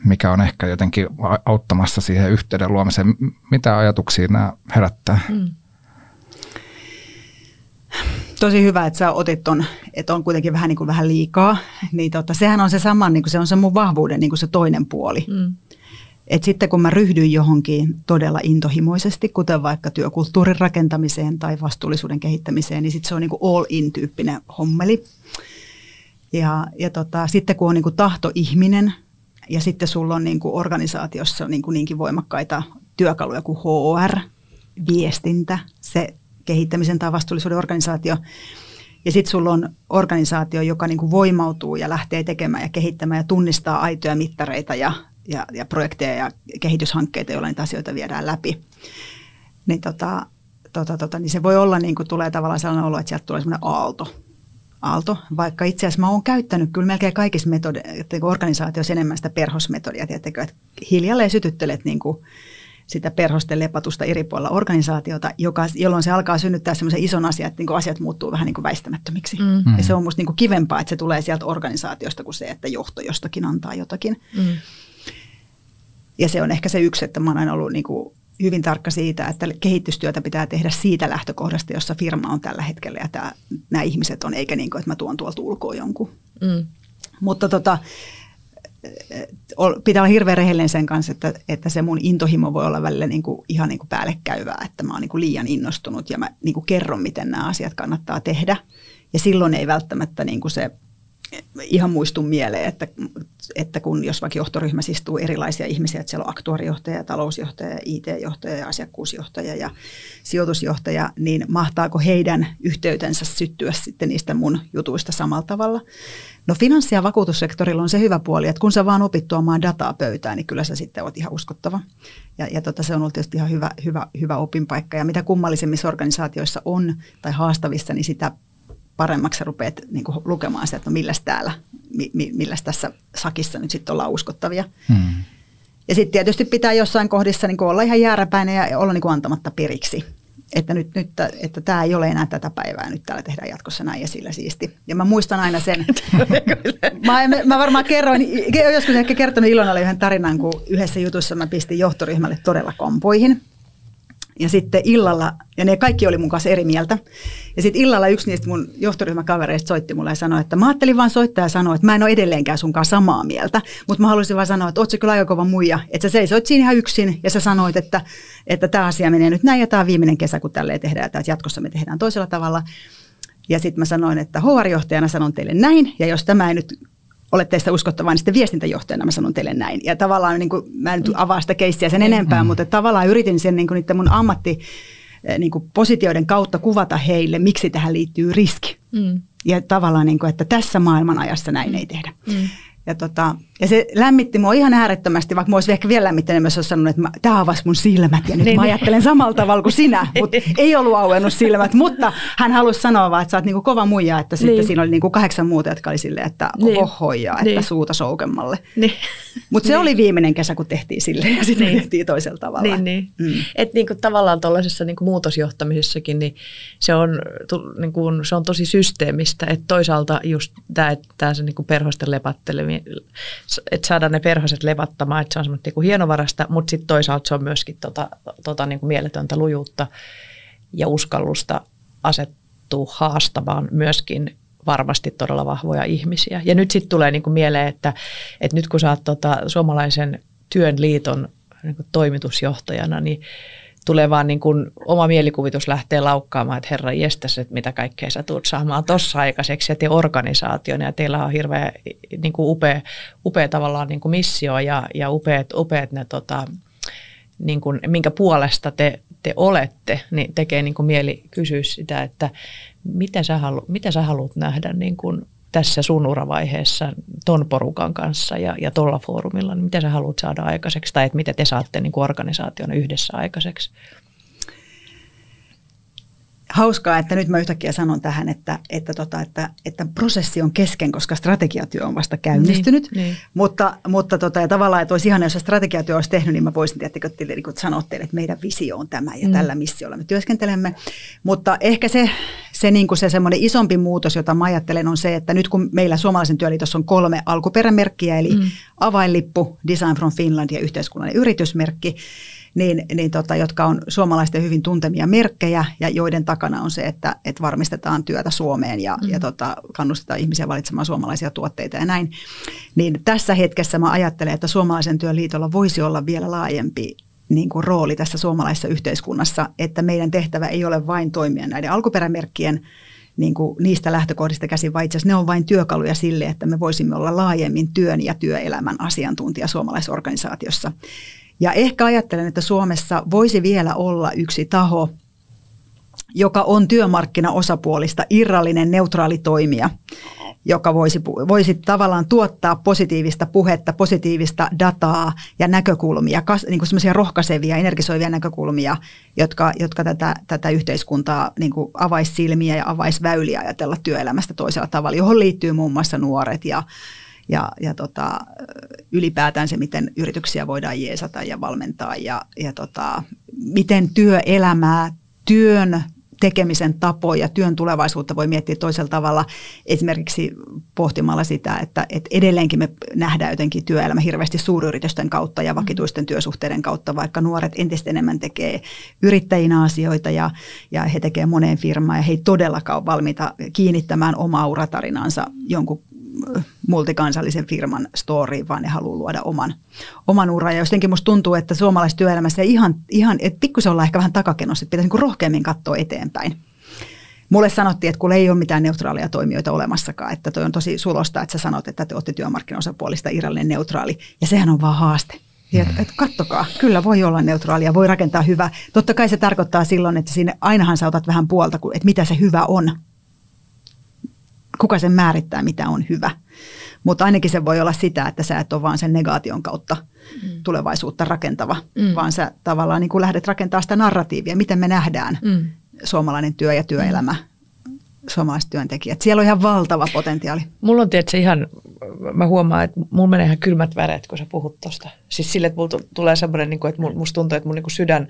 mikä on ehkä jotenkin auttamassa siihen yhteyden luomiseen. Mitä ajatuksia nämä herättää? Mm tosi hyvä, että sä otit ton, että on kuitenkin vähän, niin kuin vähän liikaa. Niin tota, sehän on se sama, niin kuin se on se mun vahvuuden niin kuin se toinen puoli. Mm. Et sitten kun mä ryhdyin johonkin todella intohimoisesti, kuten vaikka työkulttuurin rakentamiseen tai vastuullisuuden kehittämiseen, niin sitten se on niin kuin all-in-tyyppinen hommeli. Ja, ja tota, sitten kun on niin kuin tahtoihminen ja sitten sulla on niin kuin organisaatiossa niin kuin niinkin voimakkaita työkaluja kuin HR, viestintä, se kehittämisen tai vastuullisuuden organisaatio. Ja sitten sulla on organisaatio, joka niin kuin voimautuu ja lähtee tekemään ja kehittämään ja tunnistaa aitoja mittareita ja, ja, ja projekteja ja kehityshankkeita, joilla niitä asioita viedään läpi. Niin, tota, tota, tota, niin se voi olla, niin kuin tulee tavallaan sellainen olo, että sieltä tulee sellainen aalto. Aalto, vaikka itse asiassa mä oon käyttänyt kyllä melkein kaikissa metode- organisaatioissa enemmän sitä perhosmetodia, tiettäkö, että hiljalleen sytyttelet niin kuin sitä perhosten lepatusta eri puolilla organisaatiota, joka, jolloin se alkaa synnyttää semmoisen ison asian, että niin asiat muuttuu vähän niin kuin väistämättömiksi. Mm. Ja se on musta niin kuin kivempaa, että se tulee sieltä organisaatiosta kuin se, että johto jostakin antaa jotakin. Mm. Ja se on ehkä se yksi, että mä oon aina ollut niin kuin hyvin tarkka siitä, että kehitystyötä pitää tehdä siitä lähtökohdasta, jossa firma on tällä hetkellä ja tämä, nämä ihmiset on, eikä niin kuin, että mä tuon tuolta ulkoa jonkun. Mm. Mutta tota, pitää olla hirveän rehellinen sen kanssa, että, että se mun intohimo voi olla välillä niin kuin, ihan niin kuin päällekkäyvää, että mä oon niin kuin liian innostunut ja mä niin kuin kerron, miten nämä asiat kannattaa tehdä. Ja silloin ei välttämättä niin kuin se ihan muistun mieleen, että, että kun jos vaikka johtoryhmässä istuu erilaisia ihmisiä, että siellä on aktuaarijohtaja, talousjohtaja, IT-johtaja, asiakkuusjohtaja ja sijoitusjohtaja, niin mahtaako heidän yhteytensä syttyä sitten niistä mun jutuista samalla tavalla? No finanssi- ja vakuutussektorilla on se hyvä puoli, että kun sä vaan opit tuomaan dataa pöytään, niin kyllä sä sitten oot ihan uskottava. Ja, ja tota, se on ollut tietysti ihan hyvä, hyvä, hyvä opinpaikka. Ja mitä kummallisemmissa organisaatioissa on tai haastavissa, niin sitä paremmaksi rupeat niin kuin, lukemaan sitä, että no milläs täällä, mi, mi, milläs tässä sakissa nyt sitten ollaan uskottavia. Hmm. Ja sitten tietysti pitää jossain kohdissa niin olla ihan jääräpäinen ja olla niin kuin antamatta periksi. Että nyt, nyt että tämä ei ole enää tätä päivää, nyt täällä tehdään jatkossa näin ja sillä siisti. Ja mä muistan aina sen, mä, mä varmaan kerroin, joskus ehkä kertonut Ilonalle yhden tarinan, kun yhdessä jutussa mä pistin johtoryhmälle todella kompoihin. Ja sitten illalla, ja ne kaikki oli mun kanssa eri mieltä. Ja sitten illalla yksi niistä mun johtoryhmäkavereista soitti mulle ja sanoi, että mä ajattelin vaan soittaa ja sanoa, että mä en ole edelleenkään sunkaan samaa mieltä. Mutta mä haluaisin vaan sanoa, että oot sä kyllä aika kova muija. Että sä seisoit siinä ihan yksin ja sä sanoit, että, että tämä asia menee nyt näin ja tämä viimeinen kesä, kun tälleen tehdään. Että jatkossa me tehdään toisella tavalla. Ja sitten mä sanoin, että HR-johtajana sanon teille näin, ja jos tämä ei nyt ole teistä uskottavaa, niin sitten viestintäjohtajana mä sanon teille näin. Ja tavallaan niin kuin, mä en avaa sitä keissiä sen enempää, mm. mutta tavallaan yritin sen niin kuin niiden mun ammatti eh, niin kuin positioiden kautta kuvata heille, miksi tähän liittyy riski. Mm. Ja tavallaan, niin kuin, että tässä maailmanajassa näin mm. ei tehdä. Mm. Ja, tota, ja se lämmitti mua ihan äärettömästi, vaikka mä olisin ehkä vielä lämmittänyt, jos olisi sanonut, että tämä avasi mun silmät ja nyt niin, mä niin. ajattelen samalla tavalla kuin sinä, mutta ei ollut auennut silmät. Mutta hän halusi sanoa vaan, että sä oot niinku kova muija, että sitten niin. siinä oli niinku kahdeksan muuta, jotka oli silleen, että niin. ohoja, että niin. suuta soukemmalle. Niin. Mutta se niin. oli viimeinen kesä, kun tehtiin sille ja sitten niin. tehtiin toisella tavalla. Niin, niin. Mm. Että niinku tavallaan tuollaisessa niinku muutosjohtamisessakin, niin se on, niinku, se on tosi systeemistä, että toisaalta just tämä, että se niinku perhosten lepatteleminen, että saada ne perhoset levattamaan, että se on semmoista niinku hienovarasta, mutta sitten toisaalta se on myöskin tota, tota niinku mieletöntä lujuutta ja uskallusta asettua haastamaan myöskin varmasti todella vahvoja ihmisiä. Ja nyt sitten tulee niinku mieleen, että, että nyt kun sä oot tota suomalaisen työn liiton niinku toimitusjohtajana, niin tulee vaan niin kuin oma mielikuvitus lähtee laukkaamaan, että herra jestas, että mitä kaikkea sä tulet saamaan tuossa aikaiseksi ja te ja teillä on hirveän niin kuin upea, upea tavallaan niin kuin missio ja, ja upeat, upeat ne tota, niin kuin, minkä puolesta te, te olette, niin tekee niin kuin mieli kysyä sitä, että mitä sä, halu, mitä sä haluat nähdä niin kuin tässä sun uravaiheessa ton porukan kanssa ja, ja tuolla foorumilla, niin mitä sä haluat saada aikaiseksi tai että mitä te saatte niin kuin organisaationa yhdessä aikaiseksi? Hauskaa, että nyt mä yhtäkkiä sanon tähän, että, että, tota, että, että prosessi on kesken, koska strategiatyö on vasta käynnistynyt. Niin, niin. Mutta, mutta tota, ja tavallaan, että olisi ihan, jos strategiatyö olisi tehnyt, niin mä voisin tietenkin teille, niin sanoa teille, että meidän visio on tämä ja mm. tällä missiolla me työskentelemme. Mutta ehkä se, se, niin kuin se semmoinen isompi muutos, jota mä ajattelen, on se, että nyt kun meillä Suomalaisen työliitossa on kolme alkuperämerkkiä, eli mm. avainlippu, Design from Finland ja yhteiskunnallinen yritysmerkki, niin, niin tota, jotka on suomalaisten hyvin tuntemia merkkejä ja joiden takana on se, että, että varmistetaan työtä Suomeen ja, mm. ja tota, kannustetaan ihmisiä valitsemaan suomalaisia tuotteita ja näin. Niin tässä hetkessä mä ajattelen, että suomalaisen työn liitolla voisi olla vielä laajempi niin kuin rooli tässä suomalaisessa yhteiskunnassa, että meidän tehtävä ei ole vain toimia näiden alkuperämerkkien niin kuin niistä lähtökohdista käsin, vaan itse asiassa ne on vain työkaluja sille, että me voisimme olla laajemmin työn ja työelämän asiantuntija suomalaisessa organisaatiossa. Ja ehkä ajattelen, että Suomessa voisi vielä olla yksi taho, joka on työmarkkinaosapuolista irrallinen neutraali toimija, joka voisi, voisi tavallaan tuottaa positiivista puhetta, positiivista dataa ja näkökulmia, niin kuin semmoisia rohkaisevia, energisoivia näkökulmia, jotka, jotka tätä, tätä yhteiskuntaa niin kuin avaisi silmiä ja avaisi väyliä ajatella työelämästä toisella tavalla, johon liittyy muun muassa nuoret ja, ja, ja tota, ylipäätään se, miten yrityksiä voidaan jeesata ja valmentaa ja, ja tota, miten työelämää, työn tekemisen tapoja, työn tulevaisuutta voi miettiä toisella tavalla. Esimerkiksi pohtimalla sitä, että, että edelleenkin me nähdään jotenkin työelämä hirveästi suuryritysten kautta ja vakituisten työsuhteiden kautta, vaikka nuoret entistä enemmän tekee yrittäjinä asioita ja, ja he tekevät moneen firmaan ja he ei todellakaan ole valmiita kiinnittämään omaa uratarinansa jonkun multikansallisen firman story, vaan ne haluaa luoda oman, oman uran. Ja jotenkin musta tuntuu, että suomalaisessa työelämässä ihan, ihan että pikkusen ollaan ehkä vähän takakenossa, että pitäisi niin rohkeammin katsoa eteenpäin. Mulle sanottiin, että kun ei ole mitään neutraalia toimijoita olemassakaan, että toi on tosi sulosta, että sä sanot, että te olette työmarkkinaosapuolista irrallinen neutraali. Ja sehän on vaan haaste. Ja, että kattokaa, kyllä voi olla neutraalia, voi rakentaa hyvä. Totta kai se tarkoittaa silloin, että sinne ainahan sä otat vähän puolta, että mitä se hyvä on. Kuka sen määrittää, mitä on hyvä. Mutta ainakin se voi olla sitä, että sä et ole vaan sen negaation kautta mm. tulevaisuutta rakentava, mm. vaan sä tavallaan niin kuin lähdet rakentamaan sitä narratiivia, miten me nähdään mm. suomalainen työ ja työelämä, mm. suomalaiset työntekijät. Siellä on ihan valtava potentiaali. Mulla on tietysti ihan, mä huomaan, että mulla menee ihan kylmät väreet, kun sä puhut tuosta. Siis sille, että mulla tulee semmoinen, niin että musta tuntuu, että mun niin sydän,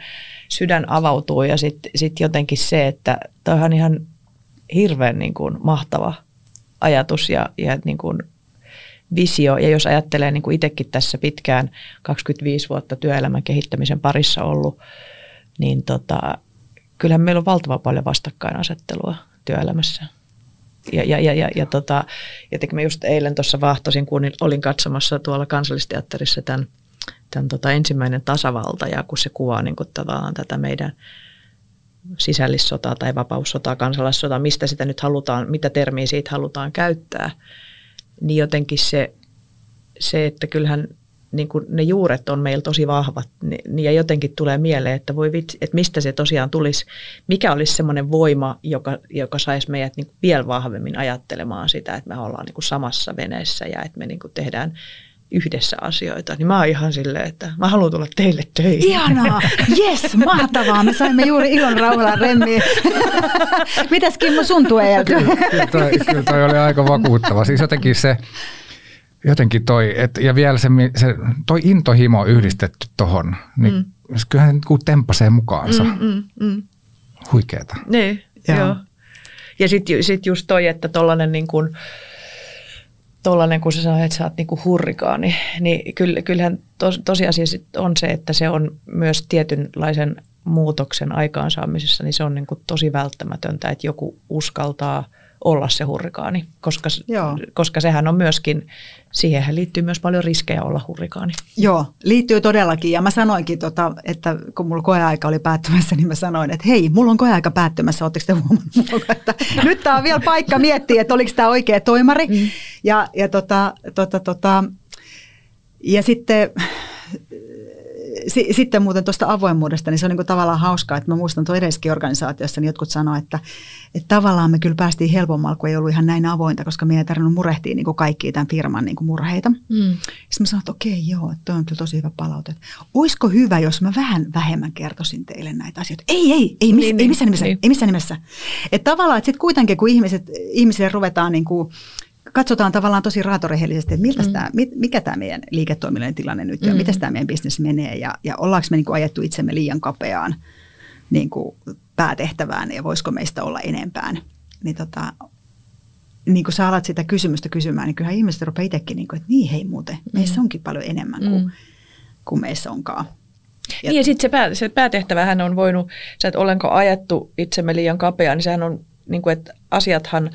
sydän avautuu ja sitten sit jotenkin se, että toi on ihan hirveän niin kuin mahtava ajatus ja, ja niin kuin visio. Ja jos ajattelee niin kuin itsekin tässä pitkään 25 vuotta työelämän kehittämisen parissa ollut, niin tota, kyllähän meillä on valtava paljon vastakkainasettelua työelämässä. Ja, ja, ja, ja, ja tota, jotenkin mä just eilen tuossa vahtosin, kun olin katsomassa tuolla kansallisteatterissa tämän, tämän tota ensimmäinen tasavalta, ja kun se kuvaa niin kuin tätä meidän sisällissotaa tai vapaussotaa, kansalaissotaa, mistä sitä nyt halutaan, mitä termiä siitä halutaan käyttää – niin jotenkin se, se että kyllähän niin kuin ne juuret on meillä tosi vahvat, niin, ja jotenkin tulee mieleen, että, voi vitsi, että mistä se tosiaan tulisi, mikä olisi semmoinen voima, joka, joka saisi meidät niin kuin vielä vahvemmin ajattelemaan sitä, että me ollaan niin kuin samassa veneessä ja että me niin kuin tehdään yhdessä asioita, niin mä oon ihan silleen, että mä haluan tulla teille töihin. Ihanaa, yes, mahtavaa. Me saimme juuri ilon rauhalla remmiin. Mitäs Kimmo sun tueelta? Kyllä, kyllä, toi, kyllä toi oli aika vakuuttava. Siis jotenkin se, jotenkin toi, et, ja vielä se, se toi intohimo yhdistetty tohon, niin mm. kyllähän niin tempasee mukaansa. Mm, mm, mm. Huikeeta. Niin, joo. joo. Ja sitten sit just toi, että tollanen niin kuin, tuollainen, kun sä sanoit, että sä oot niinku hurrikaani, niin kyllähän tos, tosiasia on se, että se on myös tietynlaisen muutoksen aikaansaamisessa, niin se on niinku tosi välttämätöntä, että joku uskaltaa olla se hurrikaani, koska, koska sehän on myöskin, siihen liittyy myös paljon riskejä olla hurrikaani. Joo, liittyy todellakin. Ja mä sanoinkin, tota, että kun mulla koeaika oli päättymässä, niin mä sanoin, että hei, mulla on koeaika päättymässä, ootteko te huomannut, että nyt tämä on vielä paikka miettiä, että oliko tämä oikea toimari. Mm. Ja, ja, tota, tota, tota, ja sitten sitten muuten tuosta avoimuudesta, niin se on niin tavallaan hauskaa, että mä muistan tuon edellisessäkin organisaatiossa, niin jotkut sanoivat, että, että tavallaan me kyllä päästiin helpommalla, kun ei ollut ihan näin avointa, koska me ei tarvinnut murehtia niin kaikki tämän firman niin murheita. Mm. Sitten mä sanoin, että okei, joo, että toi on kyllä tosi hyvä palaute. Olisiko hyvä, jos mä vähän vähemmän kertoisin teille näitä asioita? Ei, ei, ei, miss, niin, ei missään nimessä. Niin. Ei missään nimessä. Että tavallaan, että sitten kuitenkin, kun ihmiset, ihmisille ruvetaan niin kuin katsotaan tavallaan tosi raatorehellisesti, että miltä mm. tämä, mikä tämä meidän liiketoiminnallinen tilanne nyt on, mm. miten tämä meidän bisnes menee ja, ja ollaanko me niin kuin ajettu itsemme liian kapeaan niin kuin päätehtävään ja voisiko meistä olla enempään. Niin, tota, niin kun sä alat sitä kysymystä kysymään, niin kyllähän ihmiset rupeaa itsekin, niin kuin, että niin hei muuten, meissä mm. onkin paljon enemmän kuin, mm. kuin meissä onkaan. Ja, niin ja sitten se, pää, se päätehtävähän on voinut, että olenko ajettu itsemme liian kapeaan, niin sehän on, niin kuin, että asiathan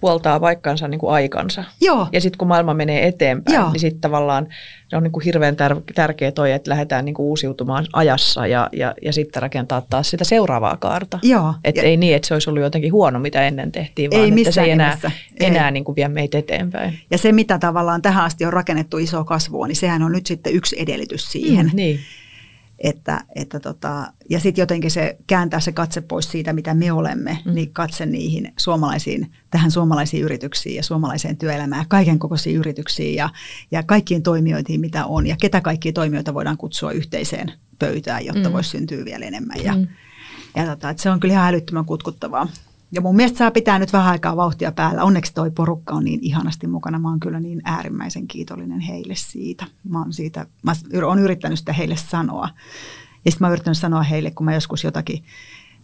puoltaa paikkansa niin kuin aikansa. Joo. Ja sitten kun maailma menee eteenpäin, Joo. niin sitten tavallaan se on niin kuin hirveän tär- tärkeä toi, että lähdetään niin kuin uusiutumaan ajassa ja, ja, ja sitten rakentaa taas sitä seuraavaa kaarta. Joo. Että ei niin, että se olisi ollut jotenkin huono, mitä ennen tehtiin, vaan ei että se ei enää, ei. enää niin kuin vie meitä eteenpäin. Ja se, mitä tavallaan tähän asti on rakennettu iso kasvua, niin sehän on nyt sitten yksi edellytys siihen. Mm, niin. Että, että tota, ja sitten jotenkin se kääntää se katse pois siitä, mitä me olemme, mm. niin katse niihin suomalaisiin, tähän suomalaisiin yrityksiin ja suomalaiseen työelämään kaiken kokoisiin yrityksiin ja, ja kaikkiin toimijoihin, mitä on ja ketä kaikkia toimijoita voidaan kutsua yhteiseen pöytään, jotta mm. voisi syntyä vielä enemmän. Ja, mm. ja tota, että se on kyllä ihan älyttömän kutkuttavaa. Ja mun mielestä saa pitää nyt vähän aikaa vauhtia päällä. Onneksi toi porukka on niin ihanasti mukana. Mä oon kyllä niin äärimmäisen kiitollinen heille siitä. Mä oon, siitä, mä oon yrittänyt sitä heille sanoa. Ja sitten mä oon yrittänyt sanoa heille, kun mä joskus jotakin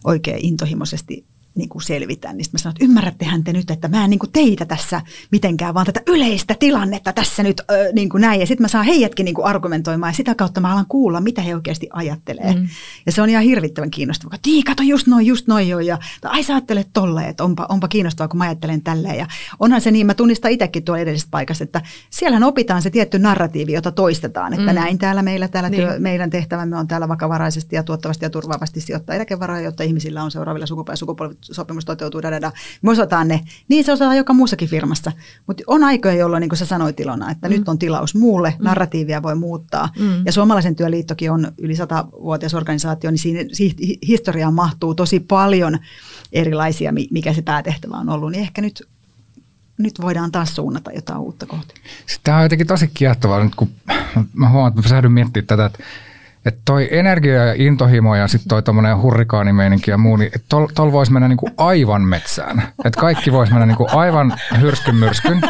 oikein intohimoisesti niin kuin selvitän, niin mä sanon, että ymmärrättehän te nyt, että mä en niin kuin teitä tässä mitenkään, vaan tätä yleistä tilannetta tässä nyt ö, niin kuin näin. Ja sitten mä saan heidätkin niin kuin argumentoimaan ja sitä kautta mä alan kuulla, mitä he oikeasti ajattelee. Mm. Ja se on ihan hirvittävän kiinnostavaa. Tii, kato just noin, just noin jo. Ja ai sä ajattelet tolleen, että onpa, onpa kiinnostavaa, kun mä ajattelen tälleen. Ja onhan se niin, mä tunnistan itsekin tuolla edellisestä paikasta, että siellähän opitaan se tietty narratiivi, jota toistetaan. Että mm. näin täällä meillä, täällä niin. työ, meidän tehtävämme on täällä vakavaraisesti ja tuottavasti ja turvaavasti sijoittaa eläkevaraa, jotta ihmisillä on seuraavilla sukupolvilla sopimus toteutuu, da, da, da. me osataan ne. Niin se osataan joka muussakin firmassa. Mutta on aikoja, jolloin, niin kuin sä sanoit Ilona, että mm. nyt on tilaus muulle, mm. narratiivia voi muuttaa. Mm. Ja Suomalaisen työliittokin on yli satavuotias organisaatio, niin siinä historiaan mahtuu tosi paljon erilaisia, mikä se päätehtävä on ollut. Niin ehkä nyt nyt voidaan taas suunnata jotain uutta kohti. Tämä on jotenkin tosi kiehtovaa nyt, kun mä huomaan, että mä säädyn miettimään tätä, että että toi energia ja intohimo ja sitten toi tommonen hurrikaanimeininki ja muu, niin tol, tol voisi mennä niinku aivan metsään. Että kaikki voisi mennä niinku aivan hyrskyn myrskyn.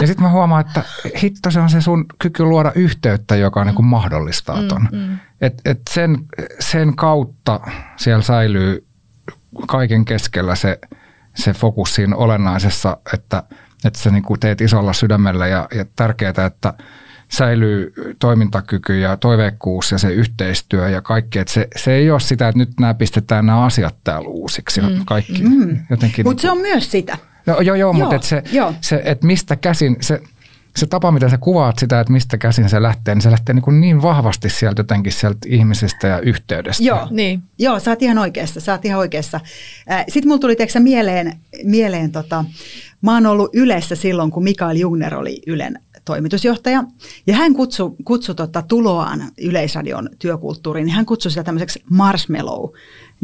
Ja sitten mä huomaan, että hitto se on se sun kyky luoda yhteyttä, joka niinku mahdollistaa ton. Mm, mm. Et, et sen, sen kautta siellä säilyy kaiken keskellä se, se fokus siinä olennaisessa, että, että sä niinku teet isolla sydämellä ja, ja tärkeää, että – säilyy toimintakyky ja toiveikkuus ja se yhteistyö ja kaikki. Että se, se ei ole sitä, että nyt nämä pistetään nämä asiat täällä uusiksi. Mm. Kaikki mm. Mutta niin se on myös sitä. No, joo, joo, joo, mutta että se, se, että mistä käsin, se, se tapa, miten sä kuvaat sitä, että mistä käsin se lähtee, niin se lähtee niin, niin vahvasti sieltä jotenkin sieltä ihmisestä ja yhteydestä. Joo, niin. Joo sä oot ihan oikeassa, sä oot ihan oikeassa. Sitten mulla tuli teksä mieleen, mieleen tota, mä oon ollut Ylessä silloin, kun Mikael Jungner oli Ylen toimitusjohtaja. Ja hän kutsui, kutsui tota tuloaan Yleisradion työkulttuuriin, niin hän kutsui sitä tämmöiseksi marshmallow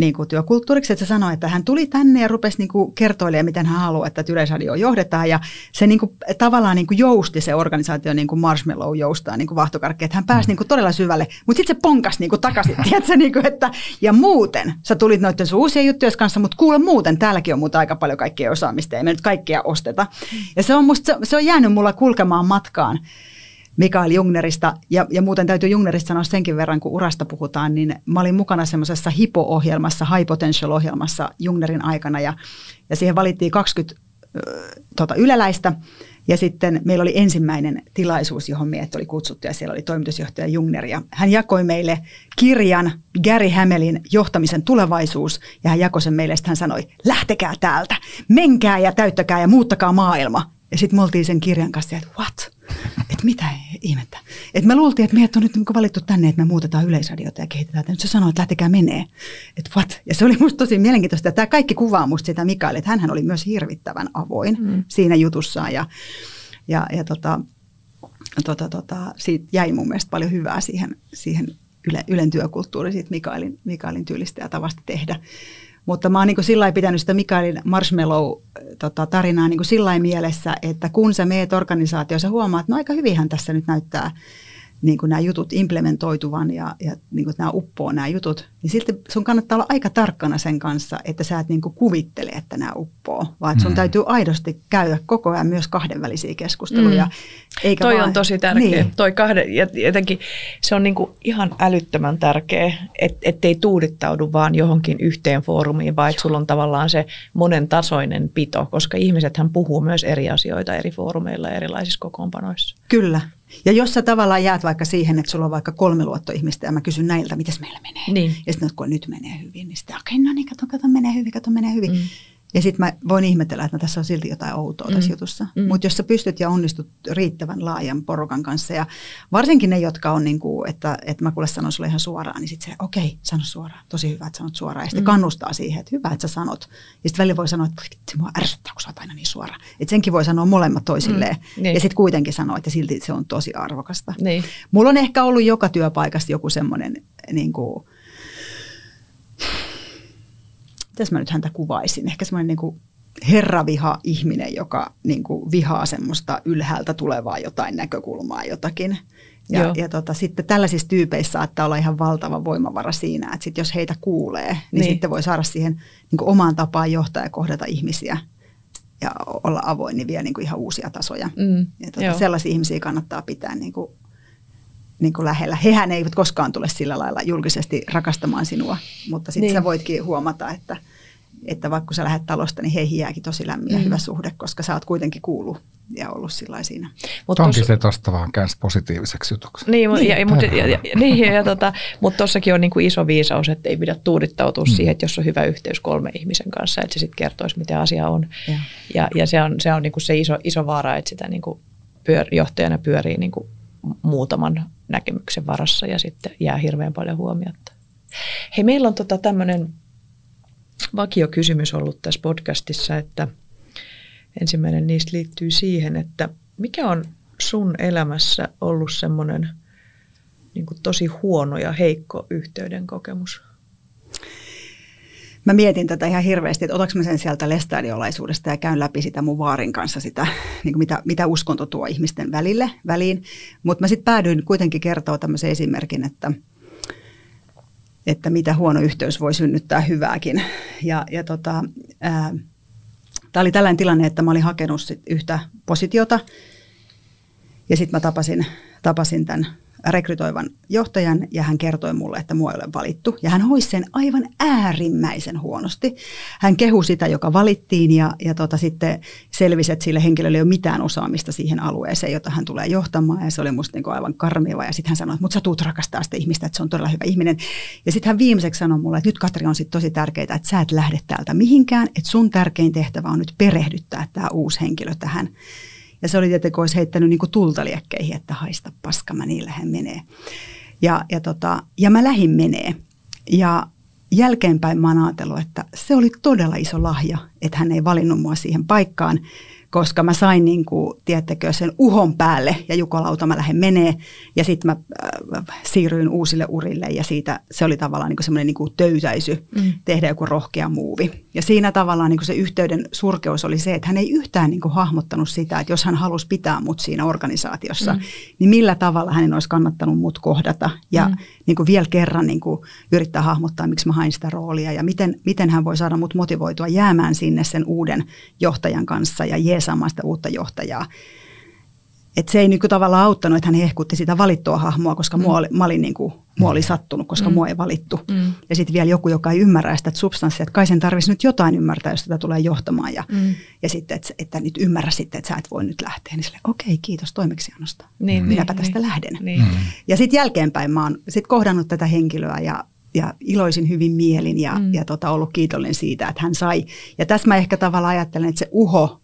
niin kuin työkulttuuriksi, että se sanoi, että hän tuli tänne ja rupesi niin kuin kertoilemaan, miten hän haluaa, että Yleisradio johdetaan ja se niin kuin, tavallaan niin kuin jousti se organisaatio niin kuin marshmallow joustaa niin kuin vahtokarkki, että hän pääsi mm. niin kuin todella syvälle, mutta sitten se ponkas niin kuin takaisin, tiedätkö, niin kuin, että ja muuten, sä tulit noiden sun uusien juttujen kanssa, mutta kuule muuten, täälläkin on muuta aika paljon kaikkea osaamista, ei me nyt kaikkea osteta. Ja se on, musta, se, se on jäänyt mulla kulkemaan matkaan Mikael Jungnerista. Ja, ja muuten täytyy Jungnerista sanoa senkin verran, kun urasta puhutaan, niin mä olin mukana semmoisessa HIPO-ohjelmassa, High Potential-ohjelmassa Jungnerin aikana. Ja, ja siihen valittiin 20 tota, yleläistä. Ja sitten meillä oli ensimmäinen tilaisuus, johon meidät oli kutsuttu ja siellä oli toimitusjohtaja Jungner. Ja hän jakoi meille kirjan Gary Hämelin johtamisen tulevaisuus ja hän jakoi sen meille, hän sanoi, lähtekää täältä, menkää ja täyttäkää ja muuttakaa maailma. Ja sitten me oltiin sen kirjan kanssa, että what? Että mitä ihmettä? Että me luultiin, että meidät on nyt niinku valittu tänne, että me muutetaan yleisradiota ja kehitetään. Nyt se sanoi, että lähtekää menee. Että what? Ja se oli musta tosi mielenkiintoista. Ja tämä kaikki kuvaa musta sitä Mikael, että hän oli myös hirvittävän avoin mm. siinä jutussaan. Ja, ja, ja tota, tota, tota, siitä jäi mun mielestä paljon hyvää siihen, siihen Yle, Ylen työkulttuuri siitä Mikaelin, Mikaelin tyylistä ja tavasta tehdä. Mutta mä oon niin sillä pitänyt sitä Mikaelin Marshmallow-tarinaa niin sillä mielessä, että kun sä meet organisaatiossa, huomaat, että no aika hyvinhän tässä nyt näyttää niin kuin nämä jutut implementoituvan ja, ja niin kuin nämä uppoo nämä jutut, niin silti sun kannattaa olla aika tarkkana sen kanssa, että sä et niin kuin kuvittele, että nämä uppoo, vaan että sun mm. täytyy aidosti käydä koko ajan myös kahdenvälisiä keskusteluja. Mm. Eikä Toi vaan, on tosi tärkeä. Niin. Toi kahden, jotenkin se on niin kuin ihan älyttömän tärkeä, et, ettei tuudittaudu vaan johonkin yhteen foorumiin, vaan että sulla on tavallaan se monen tasoinen pito, koska ihmisethän puhuu myös eri asioita eri foorumeilla ja erilaisissa kokoonpanoissa. Kyllä. Ja jos sä tavallaan jäät vaikka siihen, että sulla on vaikka kolme luottoihmistä ja mä kysyn näiltä, miten meillä menee. Niin. Ja sitten kun nyt menee hyvin, niin sitten okei, okay, no niin, kato, kato, menee hyvin, kato, menee hyvin. Mm. Ja sitten mä voin ihmetellä, että no, tässä on silti jotain outoa mm. tässä jutussa. Mm. Mutta jos sä pystyt ja onnistut riittävän laajan porukan kanssa ja varsinkin ne, jotka on niin kuin, että, että mä kuule sanon sulle ihan suoraan, niin sitten se, okei, okay, sano suoraan. Tosi hyvä, että sanot suoraan. Ja sitten mm. kannustaa siihen, että hyvä, että sä sanot. Ja sitten välillä voi sanoa, että vitsi, mua ärsyttää, kun sä oot aina niin suora. Että senkin voi sanoa molemmat toisilleen. Mm. Niin. Ja sitten kuitenkin sanoa, että silti se on tosi arvokasta. Niin. Mulla on ehkä ollut joka työpaikassa joku semmoinen niin kuin, mitäs mä nyt häntä kuvaisin, ehkä semmoinen niin kuin herraviha ihminen, joka niin kuin vihaa semmoista ylhäältä tulevaa jotain näkökulmaa jotakin. Ja, ja tota, sitten tällaisissa tyypeissä saattaa olla ihan valtava voimavara siinä, että sit jos heitä kuulee, niin, niin. sitten voi saada siihen niin kuin omaan tapaan johtaa ja kohdata ihmisiä ja olla avoin, niin vie niin kuin ihan uusia tasoja. Mm, ja tota, sellaisia ihmisiä kannattaa pitää niin kuin niin kuin lähellä. Hehän eivät koskaan tule sillä lailla julkisesti rakastamaan sinua, mutta sitten niin. sä voitkin huomata, että, että vaikka kun sä lähdet talosta, niin heihin jääkin tosi lämmin ja mm. hyvä suhde, koska sä oot kuitenkin kuullut ja ollut sillä siinä. Mutta onkin se tuosta vaan käänsi positiiviseksi jutuksi. Niin, niin. Ja, mutta, ja, ja, niin, ja tota, mutta tuossakin on niin kuin iso viisaus, että ei pidä tuudittautua mm. siihen, että jos on hyvä yhteys kolme ihmisen kanssa, että se sitten kertoisi, miten asia on. Ja, ja, ja se on se, on niin kuin se iso, iso vaara, että sitä niin kuin pyör, johtajana pyörii niin kuin muutaman näkemyksen varassa ja sitten jää hirveän paljon huomiota. Hei, meillä on tota tämmöinen vakiokysymys ollut tässä podcastissa, että ensimmäinen niistä liittyy siihen, että mikä on sun elämässä ollut semmoinen niin tosi huono ja heikko yhteyden kokemus? Mä mietin tätä ihan hirveästi, että otaks mä sen sieltä lestadiolaisuudesta ja käyn läpi sitä mun vaarin kanssa, sitä, niin kuin mitä, mitä uskonto tuo ihmisten välille, väliin. Mutta mä sitten päädyin kuitenkin kertoa tämmöisen esimerkin, että, että mitä huono yhteys voi synnyttää hyvääkin. Ja, ja tota, Tämä oli tällainen tilanne, että mä olin hakenut sit yhtä positiota ja sitten mä tapasin, tapasin tämän rekrytoivan johtajan ja hän kertoi mulle, että mua ei ole valittu. Ja hän hoisi sen aivan äärimmäisen huonosti. Hän kehui sitä, joka valittiin ja, ja tota, sitten selvisi, että sille henkilölle ei ole mitään osaamista siihen alueeseen, jota hän tulee johtamaan. Ja se oli musta niin aivan karmiva. Ja sitten hän sanoi, että mutta sä tuut rakastaa sitä ihmistä, että se on todella hyvä ihminen. Ja sitten hän viimeiseksi sanoi mulle, että nyt Katri on sitten tosi tärkeää, että sä et lähde täältä mihinkään. Että sun tärkein tehtävä on nyt perehdyttää tämä uusi henkilö tähän ja se oli tietenkin, kun olisi heittänyt niin kuin tulta liekkeihin, että haista paska, mä niin lähden menee. Ja, ja, tota, ja mä lähin menee. Ja jälkeenpäin mä oon ajatellut, että se oli todella iso lahja, että hän ei valinnut mua siihen paikkaan, koska mä sain niin kuin, tiedättekö, sen uhon päälle ja jukolauta mä lähden menee ja sitten mä äh, siirryin uusille urille ja siitä se oli tavallaan niin semmoinen niin töytäisy mm. tehdä joku rohkea muuvi. Ja siinä tavallaan niin se yhteyden surkeus oli se, että hän ei yhtään niin kuin hahmottanut sitä, että jos hän halusi pitää mut siinä organisaatiossa, mm. niin millä tavalla hänen olisi kannattanut mut kohdata ja mm. niin kuin vielä kerran niin kuin yrittää hahmottaa, miksi mä hain sitä roolia ja miten, miten hän voi saada mut motivoitua jäämään sinne sen uuden johtajan kanssa ja jeesaamaan sitä uutta johtajaa. Et se ei niin kuin tavallaan auttanut, että hän hehkutti sitä valittua hahmoa, koska mm. mua oli, mä olin niin kuin, mua oli sattunut, koska mm. mua ei valittu. Mm. Ja sitten vielä joku, joka ei ymmärrä sitä substanssia, että kai sen tarvitsisi nyt jotain ymmärtää, jos tätä tulee johtamaan. Ja, mm. ja sitten, että, että nyt ymmärrä sitten, että sä et voi nyt lähteä. Niin sille, okei, kiitos toimeksiannosta. Niin, Minäpä niin, tästä niin, lähden. Niin. Mm. Ja sitten jälkeenpäin mä oon sit kohdannut tätä henkilöä ja ja iloisin hyvin mielin ja, mm. ja tota, ollut kiitollinen siitä, että hän sai. Ja tässä mä ehkä tavallaan ajattelen, että se uho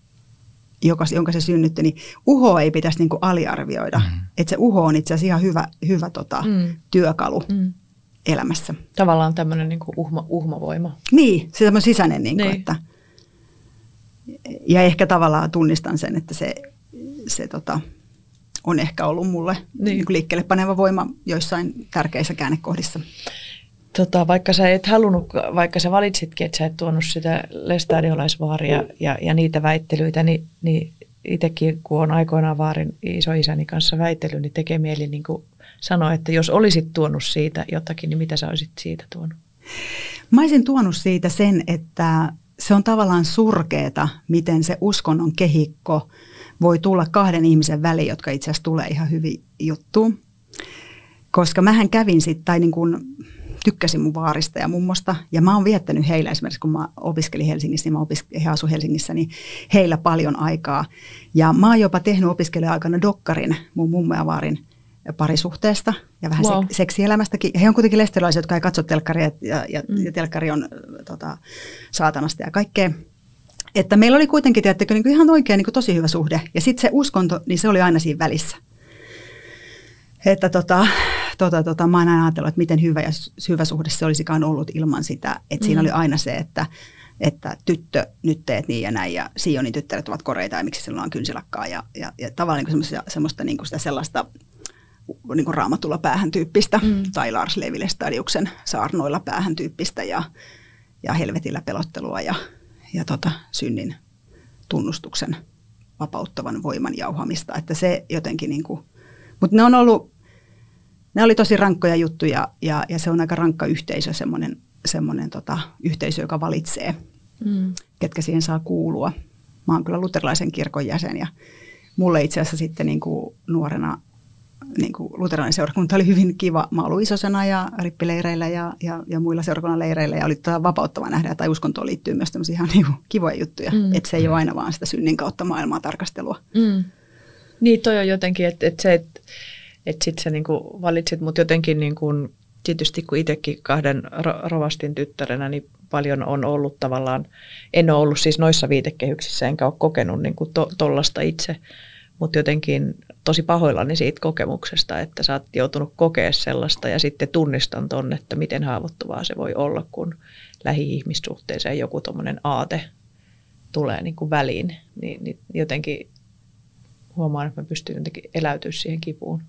joka, jonka se synnytti, niin uho ei pitäisi niin kuin aliarvioida. Mm. Että se uho on itse asiassa ihan hyvä, hyvä tota, mm. työkalu mm. elämässä. Tavallaan tämmöinen niin uhma, uhmavoima. Niin, se on sisäinen. Niin kuin, niin. Että, ja ehkä tavallaan tunnistan sen, että se, se tota, on ehkä ollut mulle niin. Niin liikkeelle paneva voima joissain tärkeissä käännekohdissa. Tota, vaikka sä et halunnut, vaikka sä valitsitkin, että sä et tuonut sitä lestadiolaisvaaria ja, ja niitä väittelyitä, niin, niin itsekin kun on aikoinaan vaarin isoisäni kanssa väitellyt, niin tekee mieli niin kuin sanoa, että jos olisit tuonut siitä jotakin, niin mitä sä olisit siitä tuonut? Mä olisin tuonut siitä sen, että se on tavallaan surkeeta, miten se uskonnon kehikko voi tulla kahden ihmisen väliin, jotka itse asiassa tulee ihan hyvin juttuun. Koska mähän kävin sitten, tai niin kuin tykkäsin mun vaarista ja mummosta. Ja mä oon viettänyt heillä esimerkiksi, kun mä opiskelin Helsingissä, niin mä opisk- he asuivat Helsingissä, niin heillä paljon aikaa. Ja mä oon jopa tehnyt opiskelija-aikana dokkarin mun mummo ja vaarin parisuhteesta ja vähän wow. seksielämästäkin. He on kuitenkin lestelaisia, jotka ei katso telkkaria ja, ja, mm. ja telkkari on tota, saatanasta ja kaikkea. Että meillä oli kuitenkin, tiedättekö, niin ihan oikein niin tosi hyvä suhde. Ja sitten se uskonto, niin se oli aina siinä välissä. Että tota, tota, tota, mä oon aina ajatellut, että miten hyvä ja hyvä suhde se olisikaan ollut ilman sitä, että mm. siinä oli aina se, että, että tyttö, nyt teet niin ja näin, ja Sionin tyttäret ovat koreita, ja miksi sillä on kynsilakkaa, ja, ja, ja tavallaan niin semmoista, semmoista niin kuin sitä sellaista niin kuin raamatulla päähän tyyppistä, mm. tai Lars Levi Stadiuksen saarnoilla päähän tyyppistä, ja, ja helvetillä pelottelua, ja, ja tota, synnin tunnustuksen vapauttavan voiman jauhamista, että se jotenkin niin kuin, mutta ne on ollut ne oli tosi rankkoja juttuja ja, ja se on aika rankka yhteisö, semmoinen, semmoinen tota, yhteisö, joka valitsee, mm. ketkä siihen saa kuulua. Mä oon kyllä luterilaisen kirkon jäsen ja mulle itse asiassa sitten niin kuin nuorena niin kuin luterilainen seurakunta oli hyvin kiva. Mä olin isosena ja rippileireillä ja, ja, ja muilla seurakunnan leireillä ja oli tota vapauttava nähdä, että uskontoon liittyy myös tämmöisiä ihan niin kuin kivoja juttuja. Mm. Että se ei ole aina vaan sitä synnin kautta maailmaa tarkastelua. Mm. Niin toi on jotenkin, että, että se, että että sitten sä niinku valitsit, mutta jotenkin niinku, tietysti kun itsekin kahden rovastin tyttärenä, niin paljon on ollut tavallaan, en ole ollut siis noissa viitekehyksissä, enkä ole kokenut niinku tollasta to, itse, mutta jotenkin tosi pahoillani siitä kokemuksesta, että sä oot joutunut kokea sellaista ja sitten tunnistan ton, että miten haavoittuvaa se voi olla, kun lähi-ihmissuhteeseen joku tuommoinen aate tulee niin kuin väliin, niin, niin jotenkin huomaan, että mä pystyn jotenkin eläytyä siihen kipuun.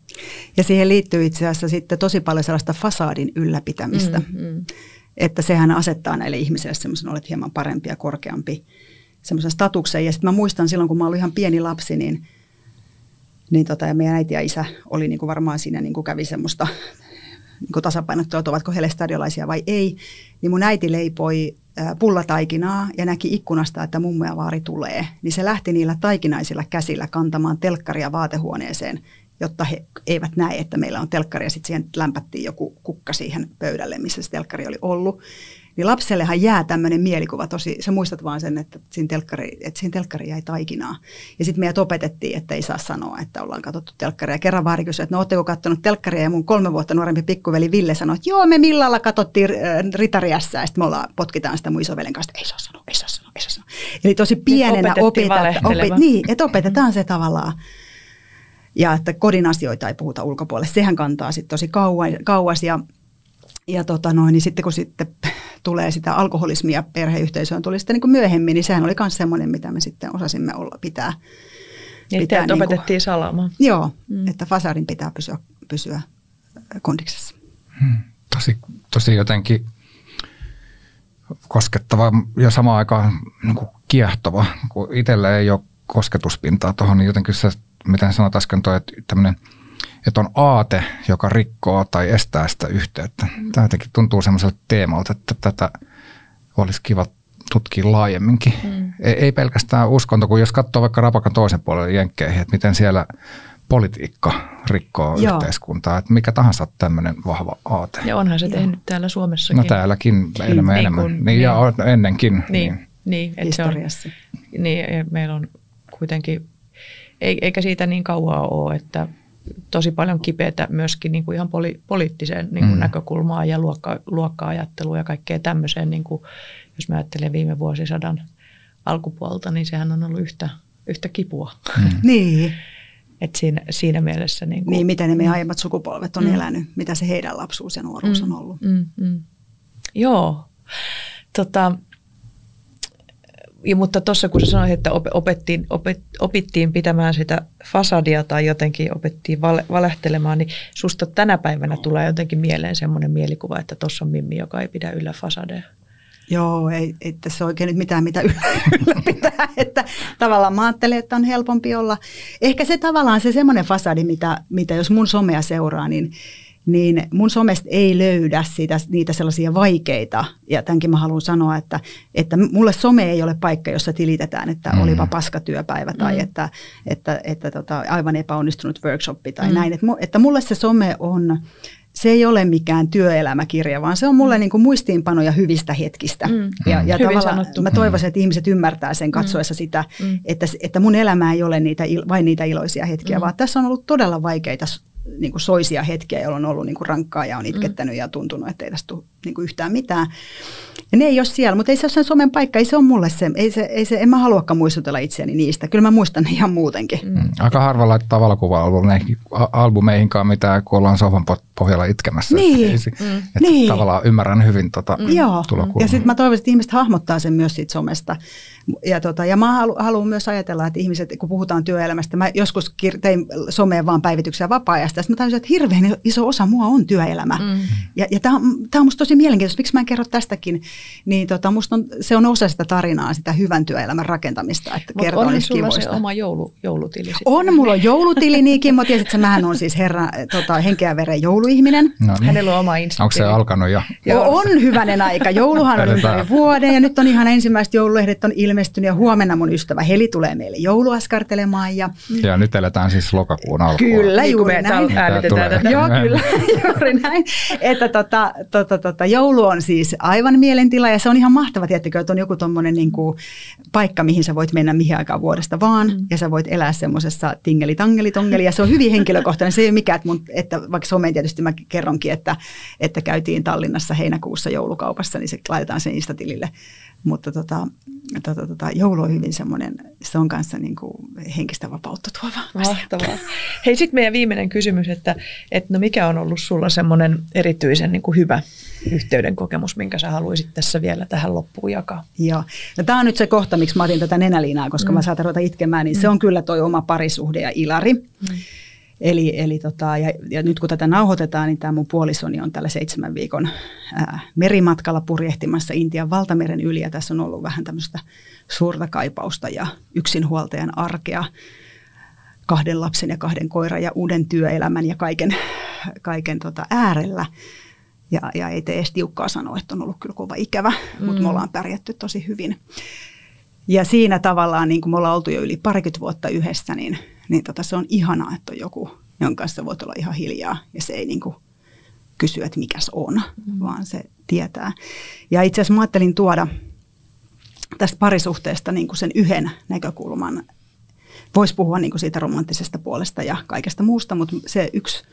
Ja siihen liittyy itse asiassa sitten tosi paljon sellaista fasaadin ylläpitämistä. Mm, mm. Että sehän asettaa näille ihmisille semmoisen, olet hieman parempi ja korkeampi semmoisen statuksen. Ja sitten mä muistan silloin, kun mä olin ihan pieni lapsi, niin, niin tota, ja meidän äiti ja isä oli niin kuin varmaan siinä niin kuin kävi semmoista niin tasapainottua, että ovatko he lestadiolaisia vai ei, niin mun äiti leipoi pullataikinaa ja näki ikkunasta, että mummo ja vaari tulee. Niin se lähti niillä taikinaisilla käsillä kantamaan telkkaria vaatehuoneeseen, jotta he eivät näe, että meillä on telkkari. Ja sitten siihen lämpättiin joku kukka siihen pöydälle, missä se telkkari oli ollut. Niin lapsellehan jää tämmöinen mielikuva tosi, sä muistat vaan sen, että siinä telkkari, että siinä telkkari jäi taikinaa. Ja sitten meidät opetettiin, että ei saa sanoa, että ollaan katsottu telkkaria. Ja kerran vaari kysyi, että no ootteko katsonut telkkaria? Ja mun kolme vuotta nuorempi pikkuveli Ville sanoi, että joo, me millalla katsottiin äh, ritariässä. Ja sitten me ollaan, potkitaan sitä mun isovelen kanssa, että ei saa sanoa, ei saa sanoa, ei saa sanoa. Eli tosi pienenä opetetaan, opet, niin, että opetetaan se tavallaan ja että kodin asioita ei puhuta ulkopuolelle. Sehän kantaa sitten tosi kauas ja ja tota noin, niin sitten kun sitten tulee sitä alkoholismia perheyhteisöön tuli sitten niin kuin myöhemmin, niin sehän oli myös semmoinen, mitä me sitten osasimme olla pitää. Niin, pitää niin kuin, opetettiin salaamaan. Joo, mm. että fasadin pitää pysyä, pysyä kondiksessa. Hmm, tosi, tosi jotenkin koskettava ja samaan aikaan niin kuin kiehtova. Kun itsellä ei ole kosketuspintaa tuohon, niin jotenkin se, miten sanoit äsken, toi, että tämmöinen – että on aate, joka rikkoo tai estää sitä yhteyttä. Tämä jotenkin tuntuu semmoiselta teemalta, että tätä olisi kiva tutkia laajemminkin. Mm. Ei, ei pelkästään uskonto, kun jos katsoo vaikka rapakan toisen puolelle jenkkeihin, että miten siellä politiikka rikkoo Joo. yhteiskuntaa, että mikä tahansa tämmöinen vahva aate. Ja onhan se tehnyt täällä Suomessakin. No täälläkin enemmän niin, enemmän. Kun, niin, niin, ja ennenkin. Niin, niin. niin että Historiassa. Se on, niin, meillä on kuitenkin, eikä siitä niin kauaa ole, että tosi paljon kipeätä myöskin niin kuin ihan poli, poliittiseen niin kuin mm. näkökulmaan ja luokka, luokka-ajatteluun ja kaikkea tämmöiseen, niin kuin, jos mä ajattelen viime vuosisadan alkupuolta, niin sehän on ollut yhtä, yhtä kipua. Mm. niin. Et siinä, siinä mielessä. Niin, kuin, niin, miten ne meidän mm. aiemmat sukupolvet on mm. elänyt, mitä se heidän lapsuus ja nuoruus mm. on ollut. Mm, mm. Joo. Tota, ja, mutta tuossa kun sä sanoit, että opettiin, opet, opittiin pitämään sitä fasadia tai jotenkin opettiin vale, valehtelemaan, niin susta tänä päivänä tulee jotenkin mieleen semmoinen mielikuva, että tuossa on Mimmi, joka ei pidä yllä fasadeja. Joo, ei, ei tässä oikein nyt mitään, mitä ylläpitää. että tavallaan mä ajattelen, että on helpompi olla. Ehkä se tavallaan se semmoinen fasadi, mitä, mitä jos mun somea seuraa, niin niin mun somesta ei löydä siitä, niitä sellaisia vaikeita. Ja tämänkin mä haluan sanoa, että, että mulle some ei ole paikka, jossa tilitetään, että mm. olipa paskatyöpäivä tai mm. että, että, että tota, aivan epäonnistunut workshoppi tai mm. näin. Että, että mulle se some on, se ei ole mikään työelämäkirja, vaan se on mulle mm. niin kuin muistiinpanoja hyvistä hetkistä. Mm. Ja, ja tavallaan mä toivoisin, että ihmiset ymmärtää sen katsoessa mm. sitä, mm. että, että mun elämä ei ole niitä, vain niitä iloisia hetkiä, mm. vaan tässä on ollut todella vaikeita niin kuin soisia hetkiä, jolloin on ollut niin kuin rankkaa ja on mm. itkettänyt mm. ja tuntunut, että ei tästä tule niin kuin yhtään mitään. Ja ne ei ole siellä, mutta ei se ole sen somen paikka, ei se ole mulle se, ei se, ei se en mä haluakaan muistutella itseäni niistä. Kyllä mä muistan ne ihan muutenkin. Mm. Aika harva laittaa valokuva-albumeihinkaan mitään, kun ollaan sohvan pohjalla itkemässä. Niin. Että, mm. että niin. tavallaan ymmärrän hyvin tota mm. Joo. Ja sitten mä toivon, että ihmiset hahmottaa sen myös siitä somesta. Ja, tota, ja mä halu, haluan myös ajatella, että ihmiset, kun puhutaan työelämästä, mä joskus tein someen vaan päivityksiä vapaa-ajasta, ja mä tajusin, että hirveän iso osa mua on työelämä. Mm. Ja, ja tämä on, on musta tosi mielenkiintoista, miksi mä en kerro tästäkin, niin tota, musta on, se on osa sitä tarinaa, sitä hyvän työelämän rakentamista, että Mut kertoo niistä kivoista. se oma joulu, joulutili sitten? On, mulla on joulutili, niin Kimmo tiesi, että mähän on siis herra tota, henkeä veren jouluihminen. No niin. Hänellä on oma Insta. Onko se alkanut jo? Joo. On hyvänen aika. Jouluhan on ympäri vuoden ja nyt on ihan ensimmäiset joululehdet on ilmestynyt ja huomenna mun ystävä Heli tulee meille jouluaskartelemaan. Ja, ja nyt eletään siis lokakuun alkuun. Kyllä, juuri näin. Joo, kyllä, juuri näin. Että tota, tota, tota, joulu on siis aivan mielentila ja se on ihan mahtava, tiettikö, että on joku tuommoinen niin kuin, paikka, mihin sä voit mennä mihin aikaan vuodesta vaan mm. ja sä voit elää semmoisessa tingeli tangeli tongeli ja se on hyvin henkilökohtainen. Se ei ole mikään, että, mun, että vaikka someen tietysti mä kerronkin, että, että käytiin Tallinnassa heinäkuussa joulukaupassa, niin se laitetaan sen Insta-tilille mutta tota, tota, tota, joulu on hyvin semmoinen, se on kanssa niin kuin henkistä vapautta tuova asia. Mahtavaa. Hei, sitten meidän viimeinen kysymys, että, että no mikä on ollut sulla semmoinen erityisen niin kuin hyvä yhteyden kokemus, minkä sä haluaisit tässä vielä tähän loppuun jakaa? Joo. No, tämä on nyt se kohta, miksi mä otin tätä nenäliinaa, koska mm. mä saatan ruveta itkemään, niin mm. se on kyllä toi oma parisuhde ja Ilari. Mm. Eli, eli tota, ja, ja nyt kun tätä nauhoitetaan, niin tämä mun puolisoni on tällä seitsemän viikon ää, merimatkalla purjehtimassa Intian valtameren yli. Ja tässä on ollut vähän tämmöistä suurta kaipausta ja yksinhuoltajan arkea kahden lapsen ja kahden koiran ja uuden työelämän ja kaiken, kaiken tota äärellä. Ja, ja ei tee edes tiukkaa sanoa, että on ollut kyllä kova ikävä, mm. mutta me ollaan pärjätty tosi hyvin. Ja siinä tavallaan, niin kuin me ollaan oltu jo yli parikymmentä vuotta yhdessä, niin, niin tota, se on ihanaa, että on joku, jonka kanssa voit olla ihan hiljaa ja se ei niin kuin kysy, että mikäs on, mm. vaan se tietää. Ja itse asiassa mä ajattelin tuoda tästä parisuhteesta niin kuin sen yhden näkökulman. Voisi puhua niin kuin siitä romanttisesta puolesta ja kaikesta muusta, mutta se yksi,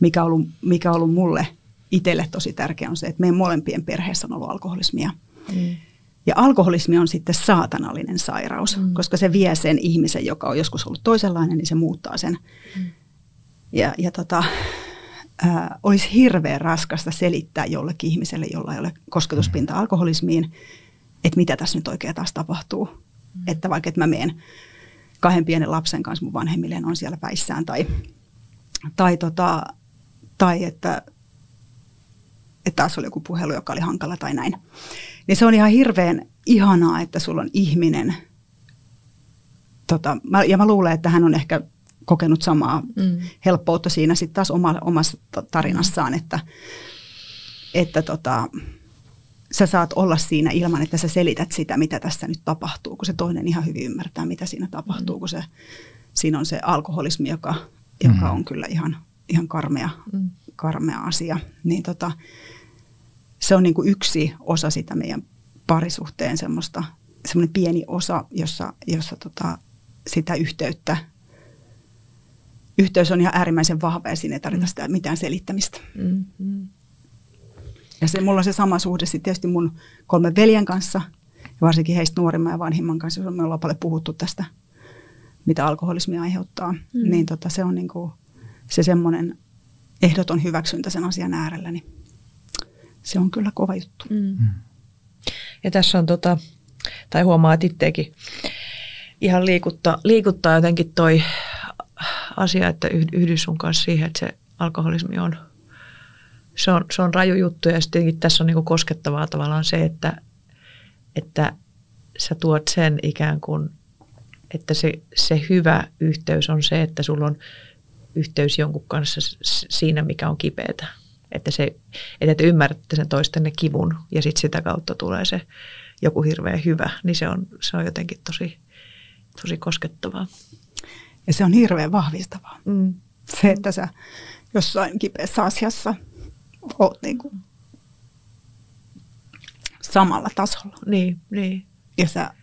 mikä on ollut, mikä on ollut mulle itselle tosi tärkeä, on se, että meidän molempien perheessä on ollut alkoholismia. Mm. Ja alkoholismi on sitten saatanallinen sairaus, mm. koska se vie sen ihmisen, joka on joskus ollut toisenlainen, niin se muuttaa sen. Mm. Ja, ja tota, äh, olisi hirveän raskasta selittää jollekin ihmiselle, jolla ei ole kosketuspinta alkoholismiin, että mitä tässä nyt oikein taas tapahtuu. Mm. Että vaikka että mä menen kahden pienen lapsen kanssa mun vanhemmille on siellä päissään tai, tai, tota, tai että, että taas oli joku puhelu, joka oli hankala tai näin. Niin se on ihan hirveän ihanaa, että sulla on ihminen, tota, ja mä luulen, että hän on ehkä kokenut samaa mm. helppoutta siinä sitten taas oma, omassa tarinassaan, että, että tota, sä saat olla siinä ilman, että sä selität sitä, mitä tässä nyt tapahtuu, kun se toinen ihan hyvin ymmärtää, mitä siinä tapahtuu, mm. kun se, siinä on se alkoholismi, joka, joka mm. on kyllä ihan, ihan karmea, mm. karmea asia. Niin tota, se on niin kuin yksi osa sitä meidän parisuhteen semmoista, semmoinen pieni osa, jossa, jossa tota, sitä yhteyttä, yhteys on ihan äärimmäisen vahva ja siinä ei tarvita sitä mitään selittämistä. Mm-hmm. Ja se, mulla on se sama suhde sitten tietysti mun kolmen veljen kanssa, ja varsinkin heistä nuorimman ja vanhimman kanssa, me ollaan paljon puhuttu tästä, mitä alkoholismi aiheuttaa. Mm. Niin tota, se on niinku, se semmoinen ehdoton hyväksyntä sen asian äärellä, niin se on kyllä kova juttu. Mm. mm. Ja tässä on, tota, tai huomaa, että itseäkin ihan liikuttaa, liikuttaa jotenkin toi asia, että yhdyn sun kanssa siihen, että se alkoholismi on, se on, se on raju juttu ja sitten tässä on niin koskettavaa tavallaan se, että, että sä tuot sen ikään kuin, että se, se hyvä yhteys on se, että sulla on yhteys jonkun kanssa siinä, mikä on kipeätä että, se, että te ymmärrätte sen toistenne kivun ja sitten sitä kautta tulee se joku hirveän hyvä, niin se on, se on jotenkin tosi, tosi koskettavaa. Ja se on hirveän vahvistavaa. Mm. Se, että sä jossain kipeässä asiassa oot niin kuin samalla tasolla. Niin, niin. Ja sä,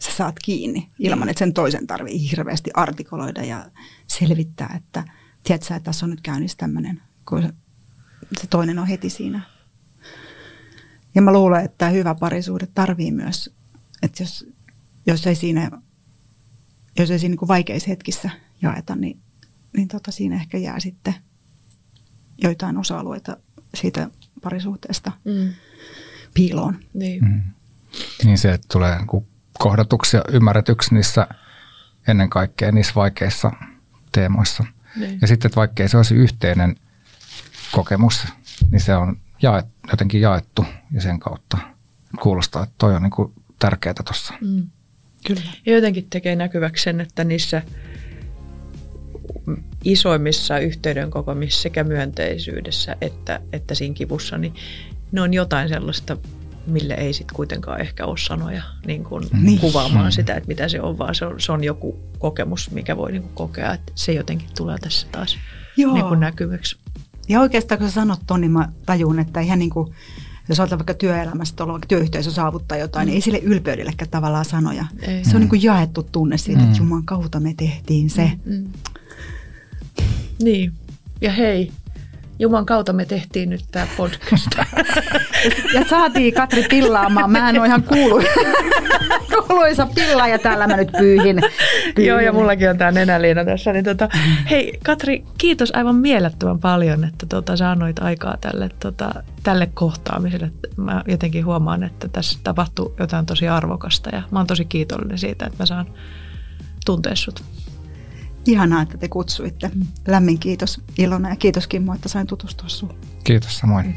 sä saat kiinni ilman, niin. että sen toisen tarvii hirveästi artikuloida ja selvittää, että tiedätkö, että tässä on nyt käynnissä tämmöinen kun se toinen on heti siinä. Ja mä luulen, että hyvä parisuhde tarvii myös, että jos, jos ei siinä, jos ei siinä niin vaikeissa hetkissä jaeta, niin, niin tota siinä ehkä jää sitten joitain osa-alueita siitä parisuhteesta mm. piiloon. Niin. Mm. niin se, että tulee niin kohdatuksi ja ymmärretyksi niissä ennen kaikkea niissä vaikeissa teemoissa. Niin. Ja sitten, että vaikkei se olisi yhteinen – kokemus, niin se on jaet, jotenkin jaettu ja sen kautta kuulostaa, että toi on niin kuin tärkeää tuossa. Mm. Kyllä. Ja jotenkin tekee näkyväksi sen, että niissä isoimmissa yhteyden kokomissa sekä myönteisyydessä että, että siinä kivussa, niin ne on jotain sellaista, mille ei sitten kuitenkaan ehkä ole sanoja niin kuin niin. kuvaamaan mm. sitä, että mitä se on, vaan se on, se on joku kokemus, mikä voi niin kuin kokea, että se jotenkin tulee tässä taas Joo. Niin kuin näkyväksi. Ja oikeastaan kun sä sanot ton, niin mä tajun, että ihan niin kuin, jos ajatellaan vaikka työelämässä, tuolla vaikka työyhteisö saavuttaa jotain, mm. niin ei sille ylpeydellekään tavallaan sanoja. Ei. Se on niin kuin jaettu tunne siitä, mm. että Jumalan kautta me tehtiin se. Mm. Niin. Ja hei, Juman kautta me tehtiin nyt tämä podcast. ja saatiin Katri pillaamaan. Mä en ole ihan kuulu, kuuluisa pillaaja täällä mä nyt pyyhin. pyyhin. Joo, ja mullakin on tämä nenäliina tässä. Niin tota, hei Katri, kiitos aivan mielettömän paljon, että tota, sä annoit aikaa tälle, tota, tälle kohtaamiselle. Mä jotenkin huomaan, että tässä tapahtuu jotain tosi arvokasta ja mä oon tosi kiitollinen siitä, että mä saan tuntea sut. Ihanaa, että te kutsuitte. Lämmin kiitos Ilona ja kiitos Kimmo, että sain tutustua sinuun. Kiitos samoin.